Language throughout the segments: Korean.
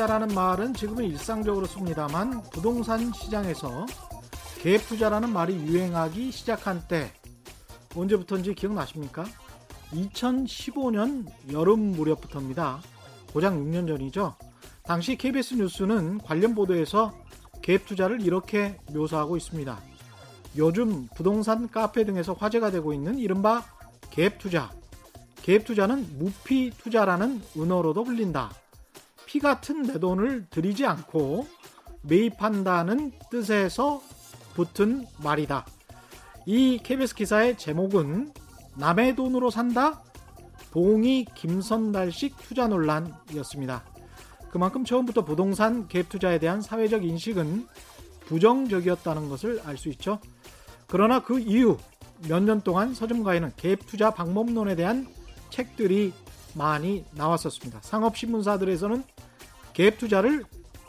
투자라는 말은 지금은 일상적으로 씁니다만 부동산 시장에서 계획 투자라는 말이 유행하기 시작한 때 언제부터인지 기억나십니까? 2015년 여름 무렵부터입니다. 고작 6년 전이죠. 당시 KBS 뉴스는 관련 보도에서 갭 투자를 이렇게 묘사하고 있습니다. 요즘 부동산 카페 등에서 화제가 되고 있는 이른바 갭 투자. 갭 투자는 무피 투자라는 은어로도 불린다. 피 같은 내 돈을 들이지 않고 매입한다는 뜻에서 붙은 말이다. 이 KBS 기사의 제목은 남의 돈으로 산다? 봉이 김선달식 투자 논란이었습니다. 그만큼 처음부터 부동산 갭 투자에 대한 사회적 인식은 부정적이었다는 것을 알 수 있죠. 그러나 그 이후 몇 년 동안 서점가에는 갭 투자 방법론에 대한 책들이 많이 나왔었습니다. 상업신문사들에서는 갭 투자를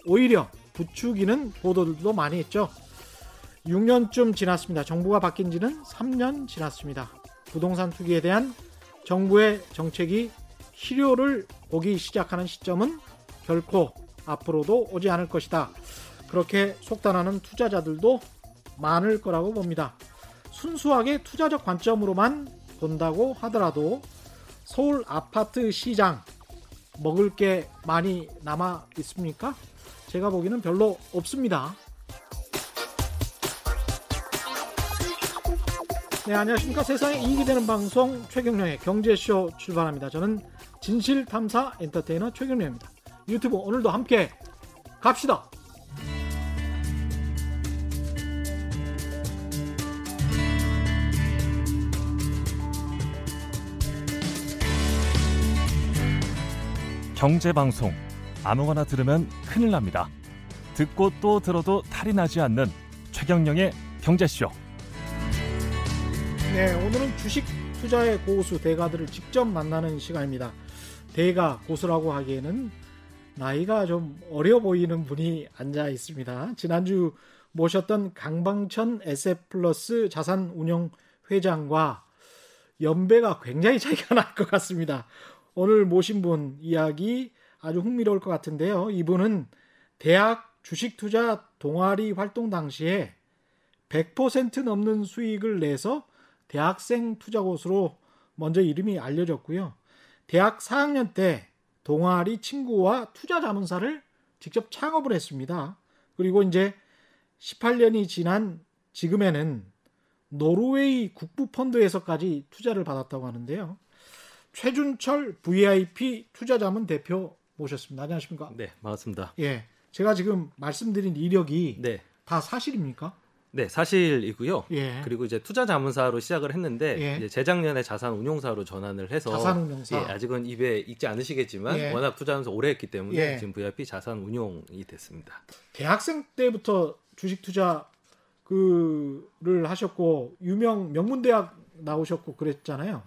오히려 부추기는 보도들도 많이 했죠. 6년쯤 지났습니다. 정부가 바뀐 지는 3년 지났습니다. 부동산 투기에 대한 정부의 정책이 실효를 보기 시작하는 시점은 결코 앞으로도 오지 않을 것이다. 그렇게 속단하는 투자자들도 많을 거라고 봅니다. 순수하게 투자적 관점으로만 본다고 하더라도 서울 아파트 시장 먹을 게 많이 남아 있습니까? 제가 보기에는 별로 없습니다. 네, 안녕하십니까. 세상에 이익이 되는 방송 최경령의 경제쇼 출발합니다. 저는 진실탐사 엔터테이너 최경령입니다. 유튜브 오늘도 함께 갑시다. 경제 방송 아무거나 들으면 큰일 납니다. 듣고 또 들어도 탈이 나지 않는 최경령의 경제쇼. 네, 오늘은 주식 투자의 고수 대가들을 직접 만나는 시간입니다. 대가 고수라고 하기에는 나이가 좀 어려 보이는 분이 앉아 있습니다. 지난주 모셨던 강방천 SF 플러스 자산운용 회장과 연배가 굉장히 차이가 날 것 같습니다. 오늘 모신 분 이야기 아주 흥미로울 것 같은데요. 이분은 대학 주식 투자 동아리 활동 당시에 100% 넘는 수익을 내서 대학생 투자고수로 먼저 이름이 알려졌고요. 대학 4학년 때 동아리 친구와 투자 자문사를 직접 창업을 했습니다. 그리고 이제 18년이 지난 지금에는 노르웨이 국부펀드에서까지 투자를 받았다고 하는데요. 최준철 VIP 투자자문 대표 모셨습니다. 안녕하십니까? 네, 반갑습니다. 예. 제가 지금 말씀드린 이력이 네. 다 사실입니까? 네, 사실이고요. 예. 그리고 이제 투자 자문사로 시작을 했는데 예. 이제 재작년에 자산 운용사로 전환을 해서 자산 운용사. 예, 아직은 입에 익지 않으시겠지만 예. 워낙 투자 하면서 오래 했기 때문에 예. 지금 VIP 자산 운용이 됐습니다. 대학생 때부터 주식 투자 그를 하셨고 유명 명문 대학 나오셨고 그랬잖아요.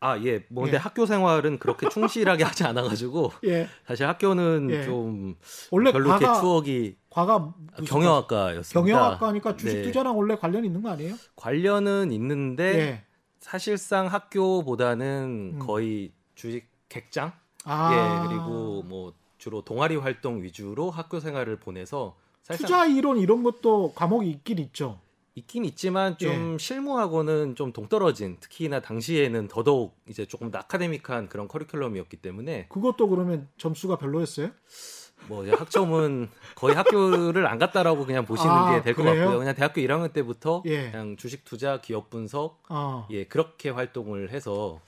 아, 예. 뭐 근데 예. 학교 생활은 그렇게 충실하게 하지 않아 가지고 예. 사실 학교는 예. 좀 원래 별로 과가 이렇게 추억이 과가 아, 경영학과였습니다. 경영학과니까 주식 네. 투자랑 원래 관련이 있는 거 아니에요? 관련은 있는데 예. 사실상 학교보다는 음. 거의 주식 객장 아. 예, 그리고 뭐 주로 동아리 활동 위주로 학교 생활을 보내서 사실상 투자 이론 이런 것도 과목이 있긴 있죠. 있긴 있지만 좀 예. 실무하고는 좀 동떨어진 특히나 당시에는 더더욱 이제 조금 더 아카데믹한 그런 커리큘럼이었기 때문에 그것도 그러면 점수가 별로였어요? 뭐 학점은 거의 학교를 안 갔다라고 그냥 보시는 아, 게될 것? 같고요. 그냥 대학교 1학년 때부터 예. 그냥 주식 투자, 기업 분석 아, 예 그렇게 활동을 해서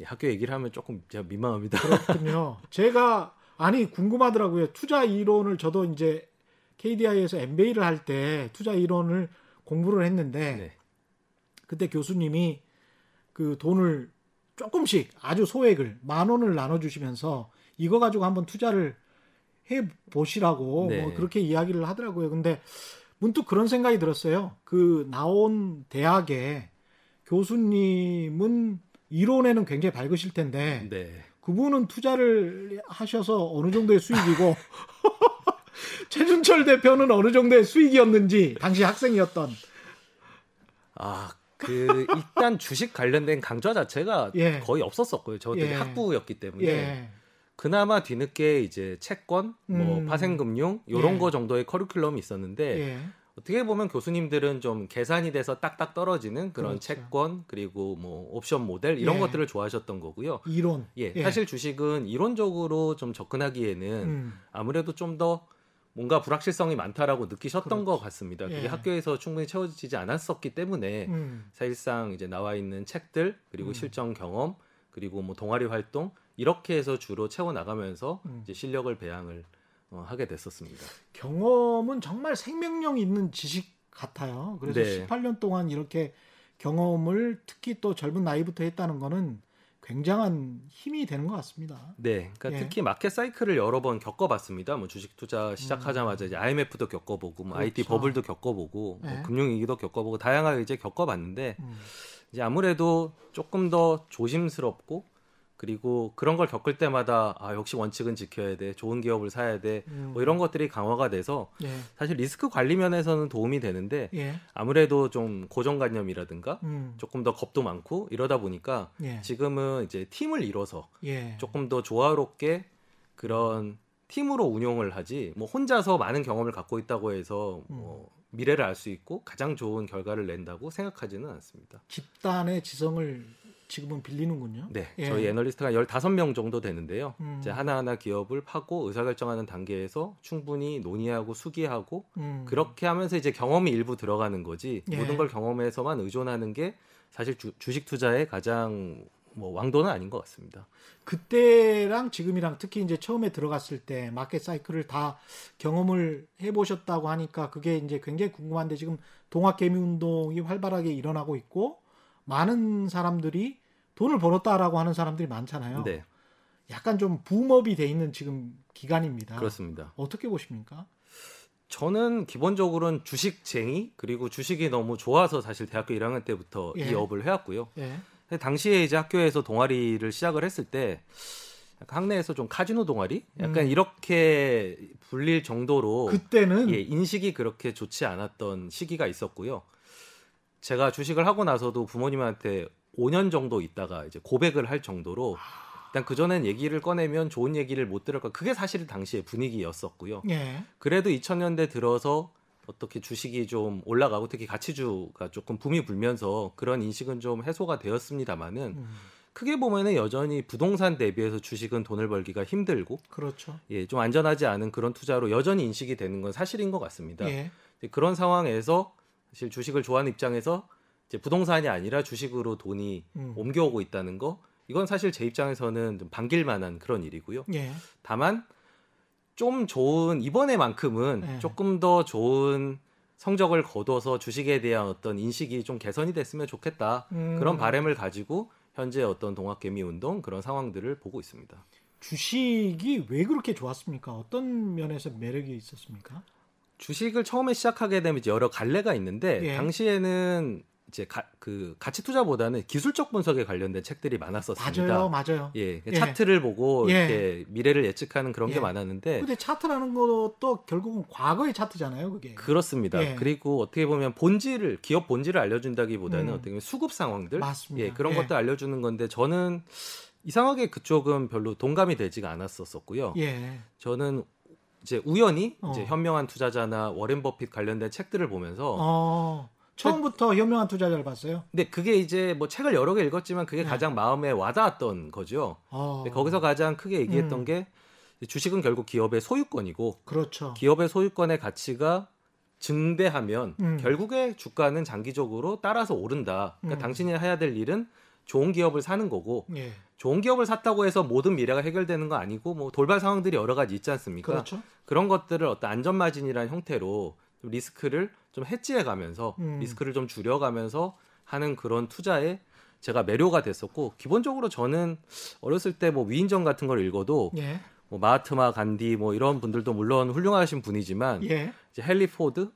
예, 학교 얘기를 하면 조금 제가 민망합니다. 그렇군요. 제가 아니 궁금하더라고요. 투자 이론을 저도 이제 KDI에서 MBA를 할 때 투자 이론을 공부를 했는데 네. 그때 교수님이 그 돈을 조금씩 아주 소액을 만 원을 나눠주시면서 이거 가지고 한번 투자를 해 보시라고 네. 뭐 그렇게 이야기를 하더라고요. 근데 문득 그런 생각이 들었어요. 그 나온 대학에 교수님은 이론에는 굉장히 밝으실 텐데 네. 그분은 투자를 하셔서 어느 정도의 수익이고 최준철 대표는 어느 정도의 수익이었는지 당시 학생이었던 아, 그 일단 주식 관련된 강좌 자체가 예. 거의 없었었고요. 저 되게 예. 학부였기 때문에 예. 그나마 뒤늦게 이제 채권, 뭐 음. 파생금융 이런 예. 거 정도의 커리큘럼이 있었는데 예. 어떻게 보면 교수님들은 좀 계산이 돼서 딱딱 떨어지는 그런 그렇죠. 채권 그리고 뭐 옵션 모델 이런 예. 것들을 좋아하셨던 거고요. 이론. 예, 사실 주식은 이론적으로 좀 접근하기에는 음. 아무래도 좀 더 뭔가 불확실성이 많다라고 느끼셨던 것 같습니다. 그게 예. 학교에서 충분히 채워지지 않았었기 때문에 음. 사실상 이제 나와 있는 책들 그리고 음. 실전 경험 그리고 뭐 동아리 활동 이렇게 해서 주로 채워 나가면서 음. 이제 실력을 배양을 어, 하게 됐었습니다. 경험은 정말 생명력 있는 지식 같아요. 그래서 네. 18년 동안 이렇게 경험을 특히 또 젊은 나이부터 했다는 거는 굉장한 힘이 되는 것 같습니다. 네, 그러니까 예. 특히 마켓 사이클을 여러 번 겪어봤습니다. 뭐 주식 투자 시작하자마자 이제 IMF도 겪어보고, 뭐 IT 음. 그렇죠. 버블도 겪어보고, 뭐 네. 금융위기도 겪어보고 다양하게 이제 겪어봤는데 음. 이제 아무래도 조금 더 조심스럽고 그리고 그런 걸 겪을 때마다 아 역시 원칙은 지켜야 돼, 좋은 기업을 사야 돼, 음. 뭐 이런 것들이 강화가 돼서 예. 사실 리스크 관리 면에서는 도움이 되는데 예. 아무래도 좀 고정관념이라든가 음. 조금 더 겁도 많고 이러다 보니까 예. 지금은 이제 팀을 이뤄서 예. 조금 더 조화롭게 그런 팀으로 운용을 하지 뭐 혼자서 많은 경험을 갖고 있다고 해서 뭐 미래를 알 수 있고 가장 좋은 결과를 낸다고 생각하지는 않습니다. 집단의 지성을 지금은 빌리는군요. 네, 예. 저희 애널리스트가 15명 정도 되는데요. 음. 이제 하나하나 기업을 파고 의사결정하는 단계에서 충분히 논의하고 수기하고 음. 그렇게 하면서 이제 경험이 일부 들어가는 거지 예. 모든 걸 경험에서만 의존하는 게 사실 주, 식 투자의 가장 뭐 왕도는 아닌 것 같습니다. 그때랑 지금이랑 특히 이제 처음에 들어갔을 때 마켓 사이클을 다 경험을 해보셨다고 하니까 그게 이제 굉장히 궁금한데 지금 동학개미 운동이 활발하게 일어나고 있고 많은 사람들이 돈을 벌었다라고 하는 사람들이 많잖아요. 네, 약간 좀 붐업이 돼 있는 지금 기간입니다. 그렇습니다. 어떻게 보십니까? 저는 기본적으로는 주식쟁이 그리고 주식이 너무 좋아서 사실 대학교 1학년 때부터 예. 이 업을 해왔고요. 예. 당시에 이제 학교에서 동아리를 시작을 했을 때 학내에서 좀 카지노 동아리 약간 음. 이렇게 불릴 정도로 그때는 예, 인식이 그렇게 좋지 않았던 시기가 있었고요. 제가 주식을 하고 나서도 부모님한테 5년 정도 있다가 이제 고백을 할 정도로 일단 그 전엔 얘기를 꺼내면 좋은 얘기를 못 들을까 그게 사실 당시의 분위기였었고요. 예. 그래도 2000년대 들어서 어떻게 주식이 좀 올라가고 특히 가치주가 조금 붐이 불면서 그런 인식은 좀 해소가 되었습니다만은 음, 크게 보면은 여전히 부동산 대비해서 주식은 돈을 벌기가 힘들고 그렇죠. 예, 좀 안전하지 않은 그런 투자로 여전히 인식이 되는 건 사실인 것 같습니다. 예. 그런 상황에서 사실 주식을 좋아하는 입장에서 이제 부동산이 아니라 주식으로 돈이 음. 옮겨오고 있다는 거 이건 사실 제 입장에서는 좀 반길 만한 그런 일이고요. 예. 다만 좀 좋은 이번에만큼은 네. 조금 더 좋은 성적을 거둬서 주식에 대한 어떤 인식이 좀 개선이 됐으면 좋겠다 음. 그런 바람을 가지고 현재 어떤 동학개미 운동 그런 상황들을 보고 있습니다. 주식이 왜 그렇게 좋았습니까? 어떤 면에서 매력이 있었습니까? 주식을 처음에 시작하게 되면 여러 갈래가 있는데 예. 당시에는 이제 가, 그 가치 투자보다는 기술적 분석에 관련된 책들이 많았었습니다. 맞아요, 맞아요. 예, 예. 차트를 보고 예. 이렇게 미래를 예측하는 그런 예. 게 많았는데 근데 차트라는 것도 결국은 과거의 차트잖아요, 그게. 그렇습니다. 예. 그리고 어떻게 보면 본질을 기업 본질을 알려준다기보다는 음. 어떻게 보면 수급 상황들, 맞습니다. 예, 그런 예. 것들 알려주는 건데 저는 이상하게 그쪽은 별로 동감이 되지가 않았었었고요. 예. 저는 이제 우연히 어. 이제 현명한 투자자나 워렌 버핏 관련된 책들을 보면서 어, 처음부터 현명한 투자자를 봤어요. 근데 그게 이제 뭐 책을 여러 개 읽었지만 그게 네. 가장 마음에 와닿았던 거죠. 어, 거기서 가장 크게 얘기했던 음. 게 주식은 결국 기업의 소유권이고 그렇죠. 기업의 소유권의 가치가 증대하면 음. 결국에 주가는 장기적으로 따라서 오른다. 그러니까 음. 당신이 해야 될 일은 좋은 기업을 사는 거고 예. 좋은 기업을 샀다고 해서 모든 미래가 해결되는 거 아니고 뭐 돌발 상황들이 여러 가지 있지 않습니까? 그렇죠. 그런 것들을 어떤 안전 마진이라는 형태로 좀 리스크를 좀 해지해 가면서 음. 리스크를 좀 줄여 가면서 하는 그런 투자에 제가 매료가 됐었고 기본적으로 저는 어렸을 때 뭐 위인전 같은 걸 읽어도 예. 뭐 마하트마 간디 뭐 이런 분들도 물론 훌륭하신 분이지만 예. 이제 헨리 포드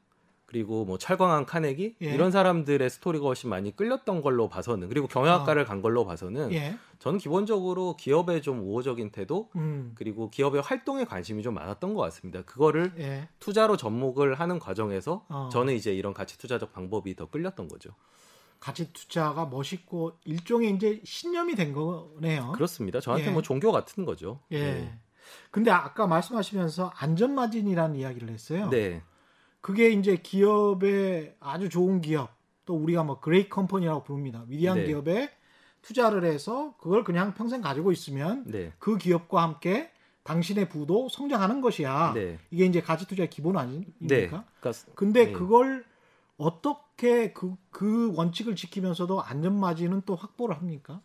그리고 뭐 철강왕 카네기 예. 이런 사람들의 스토리가 훨씬 많이 끌렸던 걸로 봐서는 그리고 경영학과를 간 걸로 봐서는 예. 저는 기본적으로 기업에 좀 우호적인 태도 음. 그리고 기업의 활동에 관심이 좀 많았던 것 같습니다. 그거를 예. 투자로 접목을 하는 과정에서 어. 저는 이제 이런 가치 투자적 방법이 더 끌렸던 거죠. 가치 투자가 멋있고 일종의 이제 신념이 된 거네요. 그렇습니다. 저한테 예. 뭐 종교 같은 거죠. 예. 네. 근데 아까 말씀하시면서 안전마진이라는 이야기를 했어요. 네. 그게 이제 기업의 아주 좋은 기업, 또 우리가 뭐 great company라고 부릅니다. 위대한 네. 기업에 투자를 해서 그걸 그냥 평생 가지고 있으면 네. 그 기업과 함께 당신의 부도 성장하는 것이야. 네. 이게 이제 가치 투자의 기본 네. 아닙니까? 그러니까 근데 네. 그걸 어떻게 그, 그 원칙을 지키면서도 안전마진은 또 확보를 합니까?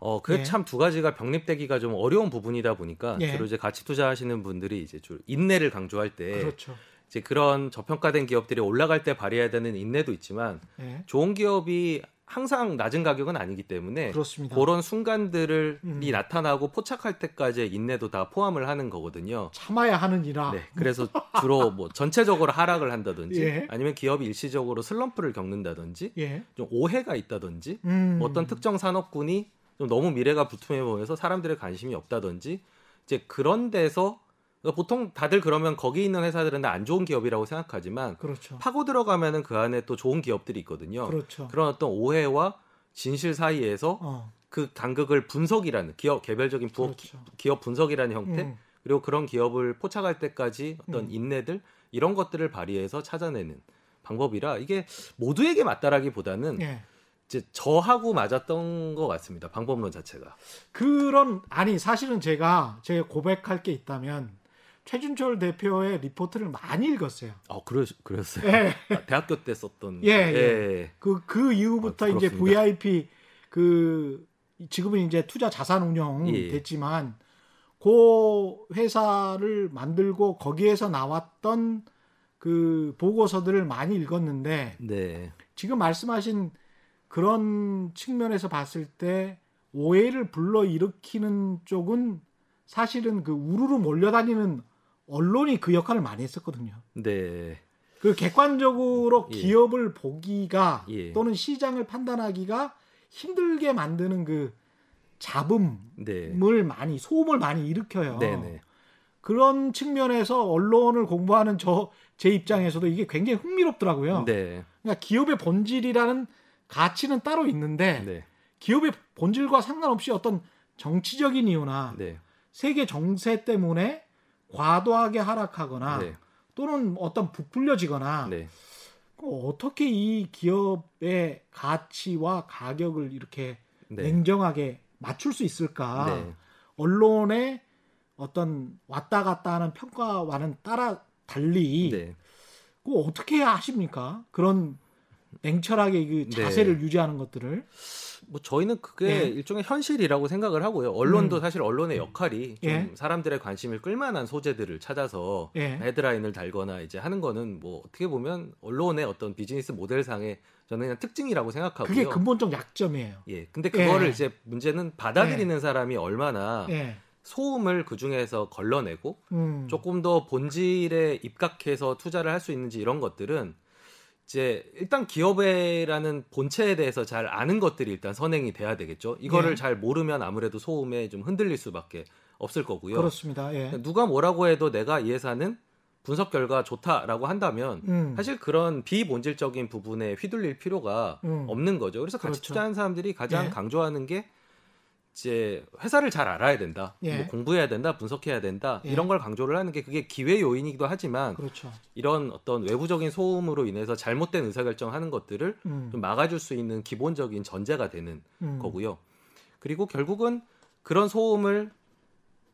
어, 그게 예. 참두 가지가 병립되기가 좀 어려운 부분이다 보니까 예. 주로 이제 가치 투자하시는 분들이 이제 주로 인내를 강조할 때 그렇죠. 이제 그런 저평가된 기업들이 올라갈 때 발휘해야 되는 인내도 있지만 예. 좋은 기업이 항상 낮은 가격은 아니기 때문에 그렇습니다. 그런 순간들을 음. 이 나타나고 포착할 때까지의 인내도 다 포함을 하는 거거든요. 참아야 하는 일이라. 네, 그래서 주로 뭐 전체적으로 하락을 한다든지 예. 아니면 기업이 일시적으로 슬럼프를 겪는다든지 예. 좀 오해가 있다든지 음. 어떤 특정 산업군이 좀 너무 미래가 불투명해 보여서 사람들의 관심이 없다든지 이제 그런 데서 그러니까 보통 다들 그러면 거기 있는 회사들은 다안 좋은 기업이라고 생각하지만 그렇죠. 파고 들어가면은 그 안에 또 좋은 기업들이 있거든요. 그렇죠. 그런 어떤 오해와 진실 사이에서 어. 그 간극을 분석이라는 기업 개별적인 부업, 그렇죠. 기업 분석이라는 형태 음. 그리고 그런 기업을 포착할 때까지 어떤 음. 인내들 이런 것들을 발휘해서 찾아내는 방법이라 이게 모두에게 맞다라기보다는 예. 이제 저하고 맞았던 것 같습니다. 방법론 자체가. 그런 아니 사실은 제가 제가 고백할 게 있다면 최준철 대표의 리포트를 많이 읽었어요. 어, 그러, 그랬어요. 예. 아, 대학교 때 썼던. 예, 예. 그, 그 이후부터 아, 이제. VIP 그 지금은 이제 투자 자산 운영 예. 됐지만 그 회사를 만들고 거기에서 나왔던 그 보고서들을 많이 읽었는데 네. 지금 말씀하신 그런 측면에서 봤을 때 오해를 불러 일으키는 쪽은 사실은 그 우르르 몰려다니는 언론이 그 역할을 많이 했었거든요. 네. 그 객관적으로 예. 기업을 보기가 예. 또는 시장을 판단하기가 힘들게 만드는 그 잡음을 네. 많이 소음을 많이 일으켜요. 네네. 그런 측면에서 언론을 공부하는 저 제 입장에서도 이게 굉장히 흥미롭더라고요. 네. 그러니까 기업의 본질이라는 가치는 따로 있는데 네. 기업의 본질과 상관없이 어떤 정치적인 이유나 네. 세계 정세 때문에 과도하게 하락하거나 네. 또는 어떤 부풀려지거나 네. 그럼 어떻게 이 기업의 가치와 가격을 이렇게 네. 냉정하게 맞출 수 있을까? 네. 언론의 어떤 왔다 갔다 하는 평가와는 따라 달리 네. 그거 어떻게 하십니까? 그런 냉철하게 그 네. 자세를 유지하는 것들을 뭐 저희는 그게 예. 일종의 현실이라고 생각을 하고요. 언론도 음. 사실 언론의 역할이 좀 예. 사람들의 관심을 끌만한 소재들을 찾아서 예. 헤드라인을 달거나 이제 하는 거는 뭐 어떻게 보면 언론의 어떤 비즈니스 모델상의 저는 그냥 특징이라고 생각하고요. 그게 근본적 약점이에요. 예. 근데 그거를 예. 이제 문제는 받아들이는 사람이 얼마나 예. 소음을 그 중에서 걸러내고 음. 조금 더 본질에 입각해서 투자를 할 수 있는지 이런 것들은 이제 일단 기업이라는 본체에 대해서 잘 아는 것들이 일단 선행이 돼야 되겠죠. 이거를 예. 잘 모르면 아무래도 소음에 좀 흔들릴 수밖에 없을 거고요. 그렇습니다. 예. 누가 뭐라고 해도 내가 이 회사는 분석 결과 좋다라고 한다면 음. 사실 그런 비본질적인 부분에 휘둘릴 필요가 음. 없는 거죠. 그래서 같이 그렇죠. 투자하는 사람들이 가장 예. 강조하는 게 이제 회사를 잘 알아야 된다, 예. 뭐 공부해야 된다, 분석해야 된다 예. 이런 걸 강조를 하는 게 그게 기회 요인이기도 하지만 그렇죠. 이런 어떤 외부적인 소음으로 인해서 잘못된 의사결정하는 것들을 음. 좀 막아줄 수 있는 기본적인 전제가 되는 음. 거고요. 그리고 결국은 그런 소음을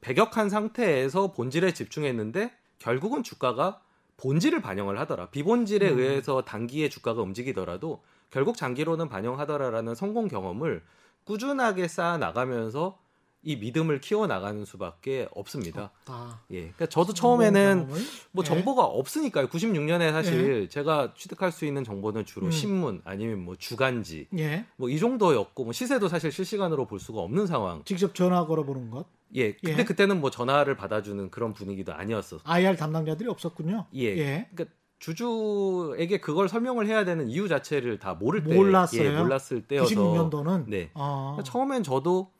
배격한 상태에서 본질에 집중했는데 결국은 주가가 본질을 반영을 하더라. 비본질에 음. 의해서 단기에 주가가 움직이더라도 결국 장기로는 반영하더라라는 성공 경험을 꾸준하게 쌓아 나가면서 이 믿음을 키워 나가는 수밖에 없습니다. 다. 예. 그러니까 저도 처음에는 경험을. 뭐 예. 정보가 없으니까요. 96년에 사실 제가 취득할 수 있는 정보는 주로 음. 신문 아니면 뭐 주간지 예. 뭐이 정도였고 뭐 시세도 사실 실시간으로 볼 수가 없는 상황. 직접 전화 걸어보는 것. 예. 근데 예. 그때는 뭐 전화를 받아주는 그런 분위기도 아니었어. IR 담당자들이 없었군요. 예. 예. 그러니까 주주에게 그걸 설명을 해야 되는 이유 자체를 다 모를 때, 몰랐어요? 예, 몰랐을 때여서 96년도는 네. 어. 처음엔 저도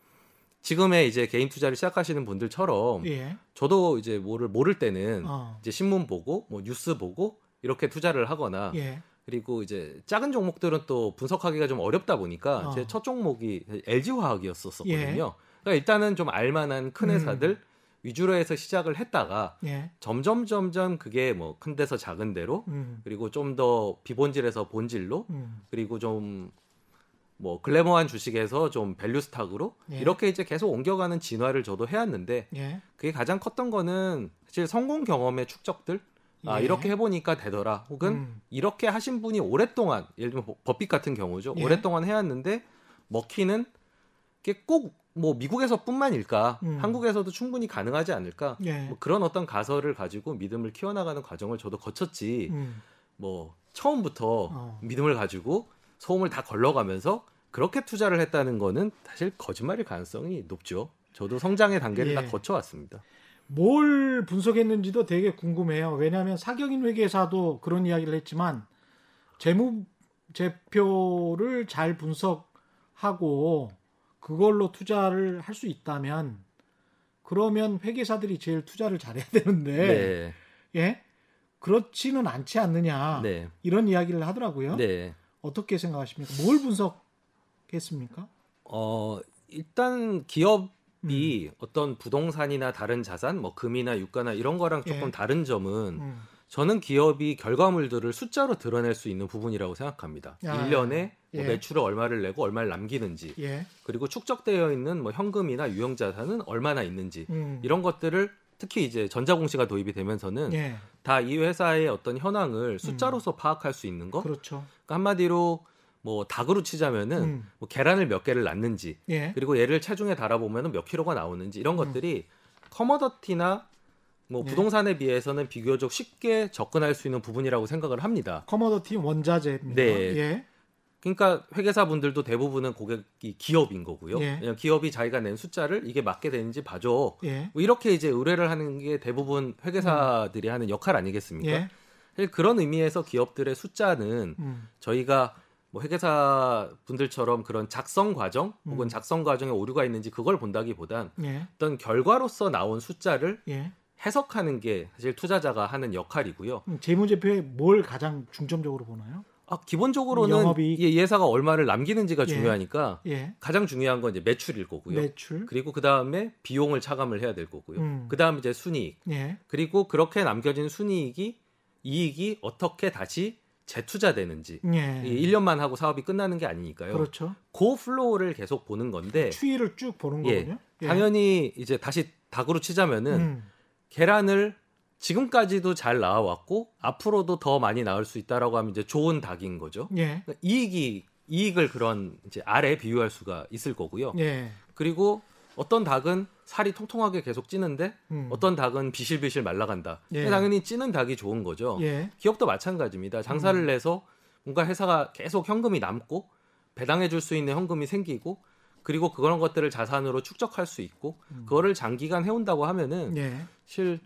지금의 이제 개인 투자를 시작하시는 분들처럼 예. 저도 이제 뭐를 모를 때는 어. 이제 신문 보고 뭐 뉴스 보고 이렇게 투자를 하거나 예. 그리고 이제 작은 종목들은 또 분석하기가 좀 어렵다 보니까 어. 제첫 종목이 LG 화학이었었거든요. 예. 그러니까 일단은 좀 알만한 큰 음. 회사들 위주로 해서 시작을 했다가 예. 점점 점점 그게 뭐 큰 데서 작은 데로 음. 그리고 좀 더 비본질에서 본질로 음. 그리고 좀 뭐 glamour한 주식에서 좀 value stock으로 예. 이렇게 이제 계속 옮겨가는 진화를 저도 해왔는데 예. 그게 가장 컸던 거는 사실 성공 경험의 축적들 아 예. 이렇게 해보니까 되더라 혹은 음. 이렇게 하신 분이 오랫동안 예를 들면 버핏 같은 경우죠 예. 오랫동안 해왔는데 먹히는 게 꼭 뭐 미국에서뿐만일까 음. 한국에서도 충분히 가능하지 않을까 예. 뭐 그런 어떤 가설을 가지고 믿음을 키워나가는 과정을 저도 거쳤지 음. 뭐 처음부터 어. 믿음을 가지고 소음을 다 걸러가면서 그렇게 투자를 했다는 거는 사실 거짓말일 가능성이 높죠. 저도 성장의 단계를 예. 다 거쳐왔습니다. 뭘 분석했는지도 되게 궁금해요. 왜냐하면 사격인 회계사도 그런 이야기를 했지만 재무 제표를 잘 분석하고 그걸로 투자를 할 수 있다면 그러면 회계사들이 제일 투자를 잘해야 되는데 네, 예 그렇지는 않지 않느냐 네, 이런 이야기를 하더라고요. 네. 어떻게 생각하십니까? 뭘 분석했습니까? 어 일단 기업이 음. 어떤 부동산이나 다른 자산, 뭐 금이나 유가나 이런 거랑 조금 예. 다른 점은 음. 저는 기업이 결과물들을 숫자로 드러낼 수 있는 부분이라고 생각합니다. 아, 1년에 예. 뭐 매출을 얼마를 내고 얼마를 남기는지 예, 그리고 축적되어 있는 뭐 현금이나 유형 자산은 얼마나 있는지 음. 이런 것들을 특히 이제 전자공시가 도입이 되면서는 예, 다이 회사의 어떤 현황을 숫자로서 파악할 수 있는 거. 그렇죠. 그러니까 한마디로 뭐 닭으로 치자면은 음. 뭐 계란을 몇 개를 낳는지 예, 그리고 얘를 체중에 달아보면은 몇 킬로가 나오는지 이런 음. 것들이 커머더티나 뭐 예. 부동산에 비해서는 비교적 쉽게 접근할 수 있는 부분이라고 생각을 합니다. 커머더티 원자재입니다. 네. 예. 그러니까 회계사 분들도 대부분은 고객이 기업인 거고요. 예. 그냥 기업이 자기가 낸 숫자를 이게 맞게 되는지 봐줘. 예. 뭐 이렇게 이제 의뢰를 하는 게 대부분 회계사들이 하는 역할 아니겠습니까? 예. 사실 그런 의미에서 기업들의 숫자는 음. 저희가 뭐 회계사 분들처럼 그런 작성 과정 혹은 음. 작성 과정에 오류가 있는지 그걸 본다기보단 예. 어떤 결과로서 나온 숫자를 예. 해석하는 게 사실 투자자가 하는 역할이고요. 음, 재무제표에 뭘 가장 중점적으로 보나요? 아, 기본적으로는 영업이익. 이 회사가 얼마를 남기는지가 예. 중요하니까 예. 가장 중요한 건 이제 매출일 거고요. 매출. 그리고 그 다음에 비용을 차감을 해야 될 거고요. 음. 그 다음 이제 순이익. 예. 그리고 그렇게 남겨진 순이익이 이익이 어떻게 다시 재투자되는지. 예. 이 1년만 하고 사업이 끝나는 게 아니니까요. 그렇죠. 그 flow를 계속 보는 건데 추이를 쭉 보는 예. 거군요. 예. 당연히 이제 다시 닭으로 치자면은 음. 계란을 지금까지도 잘 나와왔고 앞으로도 더 많이 나올 수 있다라고 하면 이제 좋은 닭인 거죠. 예. 그러니까 이익이 이익을 그런 이제 알에 비유할 수가 있을 거고요. 예. 그리고 어떤 닭은 살이 통통하게 계속 찌는데 음. 어떤 닭은 비실비실 말라간다. 예. 당연히 찌는 닭이 좋은 거죠. 예. 기업도 마찬가지입니다. 장사를 음. 내서 뭔가 회사가 계속 현금이 남고 배당해 줄 수 있는 현금이 생기고 그리고 그런 것들을 자산으로 축적할 수 있고 음. 그거를 장기간 해온다고 하면은 예. 사실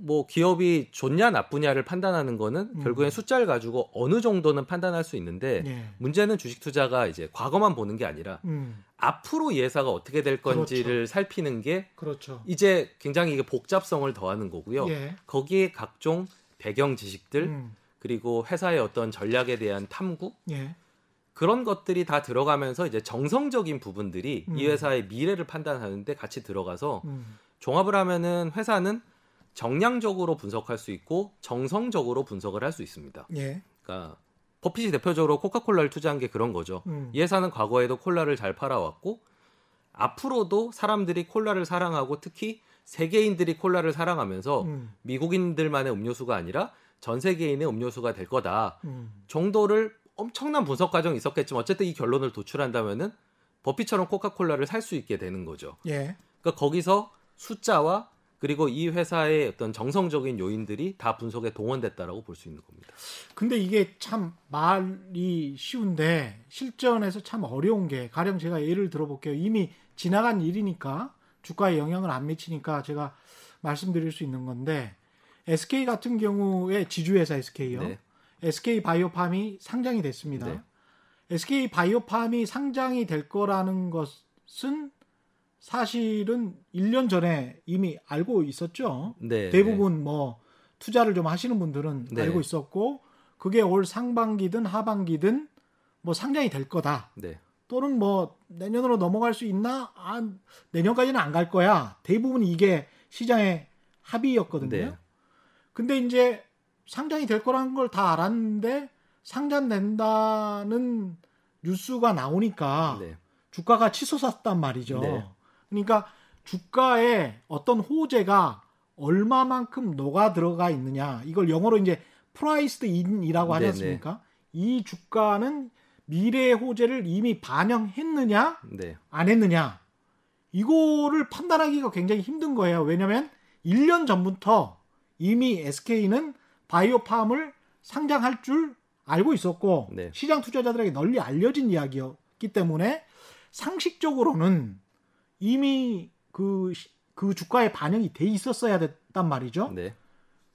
뭐 기업이 좋냐 나쁘냐를 판단하는 거는 음. 결국엔 숫자를 가지고 어느 정도는 판단할 수 있는데 예. 문제는 주식 투자가 이제 과거만 보는 게 아니라 음. 앞으로 이 회사가 어떻게 될 건지를 살피는 게 그렇죠. 이제 굉장히 이게 복잡성을 더하는 거고요. 예. 거기에 각종 배경 지식들 음. 그리고 회사의 어떤 전략에 대한 탐구 예. 그런 것들이 다 들어가면서 이제 정성적인 부분들이 음. 이 회사의 미래를 판단하는데 같이 들어가서 음. 종합을 하면은 회사는 정량적으로 분석할 수 있고 정성적으로 분석을 할 수 있습니다. 예. 그러니까 버핏이 대표적으로 코카콜라를 투자한 게 그런 거죠. 음. 이 회사는 과거에도 콜라를 잘 팔아왔고 앞으로도 사람들이 콜라를 사랑하고 특히 세계인들이 콜라를 사랑하면서 음. 미국인들만의 음료수가 아니라 전 세계인의 음료수가 될 거다 음. 정도를 엄청난 분석 과정이 있었겠지만 어쨌든 이 결론을 도출한다면은 버핏처럼 코카콜라를 살 수 있게 되는 거죠. 예. 그러니까 거기서 숫자와 그리고 이 회사의 어떤 정성적인 요인들이 다 분석에 동원됐다라고 볼 수 있는 겁니다. 근데 이게 참 말이 쉬운데 실전에서 참 어려운 게 가령 제가 예를 들어볼게요. 이미 지나간 일이니까 주가에 영향을 안 미치니까 제가 말씀드릴 수 있는 건데 SK 같은 경우에 지주회사 SK요. 네. SK 바이오팜이 상장이 됐습니다. 네. SK 바이오팜이 상장이 될 거라는 것은 사실은 1년 전에 이미 알고 있었죠. 네, 대부분 뭐 투자를 좀 하시는 분들은 네. 알고 있었고 그게 올 상반기든 하반기든 뭐 상장이 될 거다. 네. 또는 뭐 내년으로 넘어갈 수 있나? 아, 내년까지는 안 갈 거야. 대부분 이게 시장의 합의였거든요. 네. 근데 이제 상장이 될 거라는 걸 다 알았는데 상장된다는 뉴스가 나오니까 네. 주가가 치솟았단 말이죠. 네. 그러니까 주가에 어떤 호재가 얼마만큼 녹아 들어가 있느냐 이걸 영어로 이제 priced in이라고 하지 네, 않습니까? 이 주가는 미래의 호재를 이미 반영했느냐 네. 안 했느냐 이거를 판단하기가 굉장히 힘든 거예요. 왜냐하면 1년 전부터 이미 SK는 바이오팜을 상장할 줄 알고 있었고 네. 시장 투자자들에게 널리 알려진 이야기였기 때문에 상식적으로는 이미 그, 시- 그 주가에 반영이 돼 있었어야 됐단 말이죠. 네.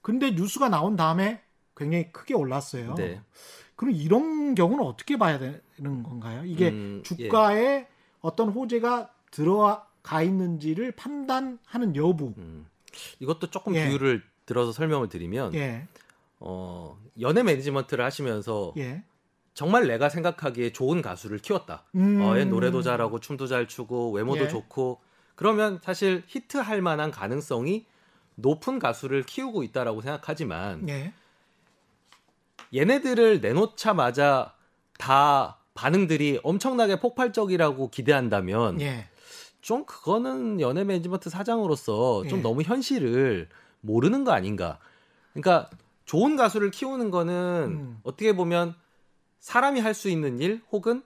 근데 뉴스가 나온 다음에 굉장히 크게 올랐어요. 네. 그럼 이런 경우는 어떻게 봐야 되는 건가요? 이게 음, 주가에 어떤 호재가 들어가 있는지를 판단하는 여부. 음. 이것도 조금 예. 비유를 들어서 설명을 드리면 예, 어, 연예 매니지먼트를 하시면서 예. 정말 내가 생각하기에 좋은 가수를 키웠다. 음. 어, 얘 노래도 잘하고 춤도 잘 추고 외모도 예. 좋고 그러면 사실 히트할 만한 가능성이 높은 가수를 키우고 있다라고 생각하지만 예. 얘네들을 내놓자마자 다 반응들이 엄청나게 폭발적이라고 기대한다면 예. 좀 그거는 연예 매니지먼트 사장으로서 좀 예. 너무 현실을 모르는 거 아닌가. 그러니까 좋은 가수를 키우는 거는 음. 어떻게 보면 사람이 할 수 있는 일 혹은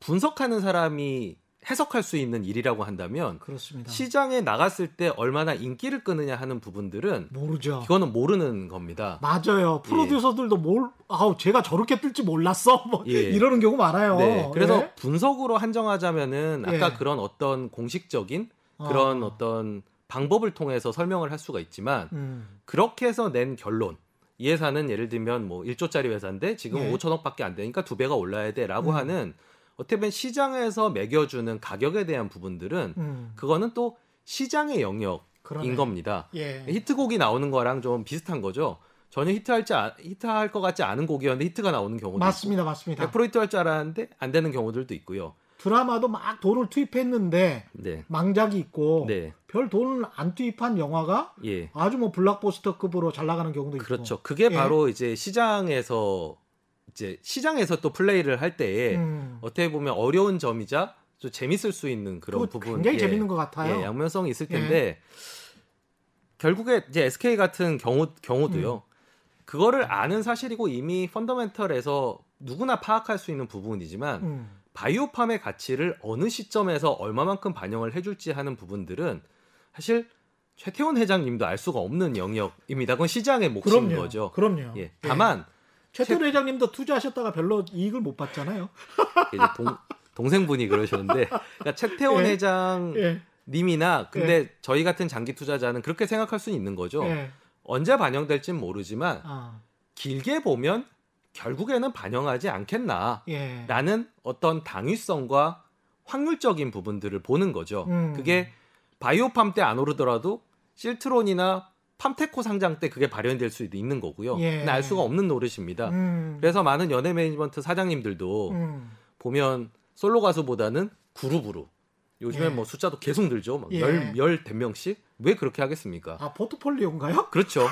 분석하는 사람이 해석할 수 있는 일이라고 한다면 그렇습니다. 시장에 나갔을 때 얼마나 인기를 끄느냐 하는 부분들은 모르죠. 이거는 모르는 겁니다. 맞아요. 프로듀서들도 뭘, 아우, 제가 저렇게 뜰지 몰랐어. 뭐, 예. 이러는 경우 많아요. 네, 그래서 예? 분석으로 한정하자면은 아까 예. 그런 어떤 공식적인 그런 어. 어떤 방법을 통해서 설명을 할 수가 있지만 음, 그렇게 해서 낸 결론. 이 회사는 예를 들면 뭐 1조짜리 회사인데 지금 예. 5천억밖에 안 되니까 두 배가 올라야 돼라고 음. 하는 어떻게 보면 시장에서 매겨주는 가격에 대한 부분들은 음. 그거는 또 시장의 영역인 그러네. 겁니다. 예. 히트곡이 나오는 거랑 좀 비슷한 거죠. 전혀 히트할지 아- 히트할 것 같지 않은 곡이었는데 히트가 나오는 경우도 맞습니다. 맞습니다. 있고 100% 히트할 줄 알았는데 안 되는 경우들도 있고요. 드라마도 막 돈을 투입했는데 네. 망작이 있고 네. 별 돈을 안 투입한 영화가 예. 아주 뭐 블락버스터급으로 잘 나가는 경우도 있고. 그렇죠. 그게 예. 바로 이제 시장에서 이제 시장에서 또 플레이를 할 때에 음. 어떻게 보면 어려운 점이자 좀 재밌을 수 있는 그런 부분 굉장히 예, 재밌는 것 같아요. 예, 양면성이 있을 텐데 결국에 이제 SK 같은 경우 경우도요. 음. 그거를 아는 사실이고 이미 펀더멘털에서 누구나 파악할 수 있는 부분이지만 음. 바이오팜의 가치를 어느 시점에서 얼마만큼 반영을 해줄지 하는 부분들은 사실 최태원 회장님도 알 수가 없는 영역입니다. 그건 시장의 몫인 그럼요. 거죠. 그럼요. 예. 다만 최태원 회장님도 투자하셨다가 별로 이익을 못 봤잖아요. 동, 동생분이 그러셨는데 그러니까 최태원 예. 회장님이나 예. 근데 저희 같은 장기 투자자는 그렇게 생각할 수는 있는 거죠. 예. 언제 반영될지는 모르지만 아, 길게 보면 결국에는 반영하지 않겠나라는 예. 어떤 당위성과 확률적인 부분들을 보는 거죠. 음. 그게 바이오팜 때 안 오르더라도 실트론이나 팜테코 상장 때 그게 발현될 수도 있는 거고요. 예. 근데 알 수가 없는 노릇입니다. 음. 그래서 많은 연예 매니지먼트 사장님들도 음. 보면 솔로 가수보다는 그룹으로 요즘에 예. 뭐 숫자도 계속 늘죠. 막 예. 열, 열 대명씩 왜 그렇게 하겠습니까? 아 포트폴리오인가요? 그렇죠.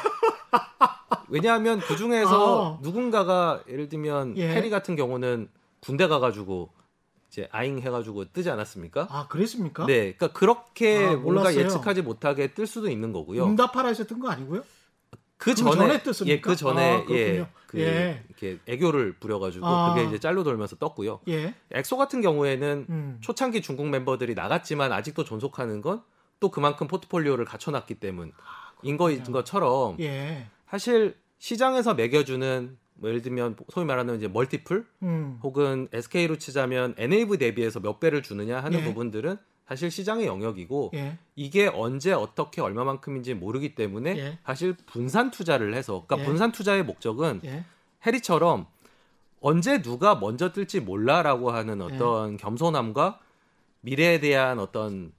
왜냐하면 그 중에서 아. 누군가가 예를 들면 예. 해리 같은 경우는 군대 가가지고 이제 아잉 해가지고 뜨지 않았습니까? 아 그랬습니까? 네, 그러니까 그렇게 아, 뭔가 몰랐어요. 예측하지 못하게 뜰 수도 있는 거고요. 응답하라에서 뜬 거 아니고요? 그그 전에? 예, 그 전에 아. 예, 그 예. 이렇게 애교를 부려가지고 아. 그게 이제 짤로 돌면서 떴고요. 예. 엑소 같은 경우에는 음. 초창기 중국 멤버들이 나갔지만 아직도 존속하는 건 또 그만큼 포트폴리오를 갖춰놨기 때문인 거인 것처럼 예. 사실 시장에서 매겨주는 뭐 예를 들면 소위 말하는 이제 multiple 음. 혹은 SK로 치자면 NAV 대비해서 몇 배를 주느냐 하는 예. 부분들은 사실 시장의 영역이고 예. 이게 언제 어떻게 얼마만큼인지 모르기 때문에 예. 사실 분산 투자를 해서 그러니까 예. 분산 투자의 목적은 예. 해리처럼 언제 누가 먼저 뜰지 몰라라고 하는 예. 어떤 겸손함과 미래에 대한 어떤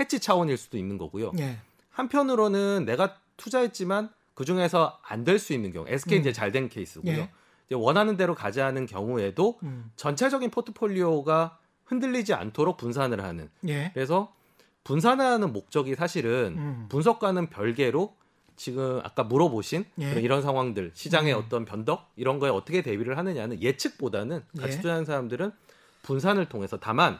해치 차원일 수도 있는 거고요. 예. 한편으로는 내가 투자했지만 그 중에서 안 될 수 있는 경우, SK 음. 이제 잘 된 케이스고요. 예. 이제 원하는 대로 가지 않은 경우에도 음. 전체적인 포트폴리오가 흔들리지 않도록 분산을 하는. 예. 그래서 분산하는 목적이 사실은 음. 분석과는 별개로 지금 아까 물어보신 예. 이런 상황들 시장의 음. 어떤 변덕 이런 거에 어떻게 대비를 하느냐는 예측보다는 같이 예. 투자하는 사람들은 분산을 통해서 다만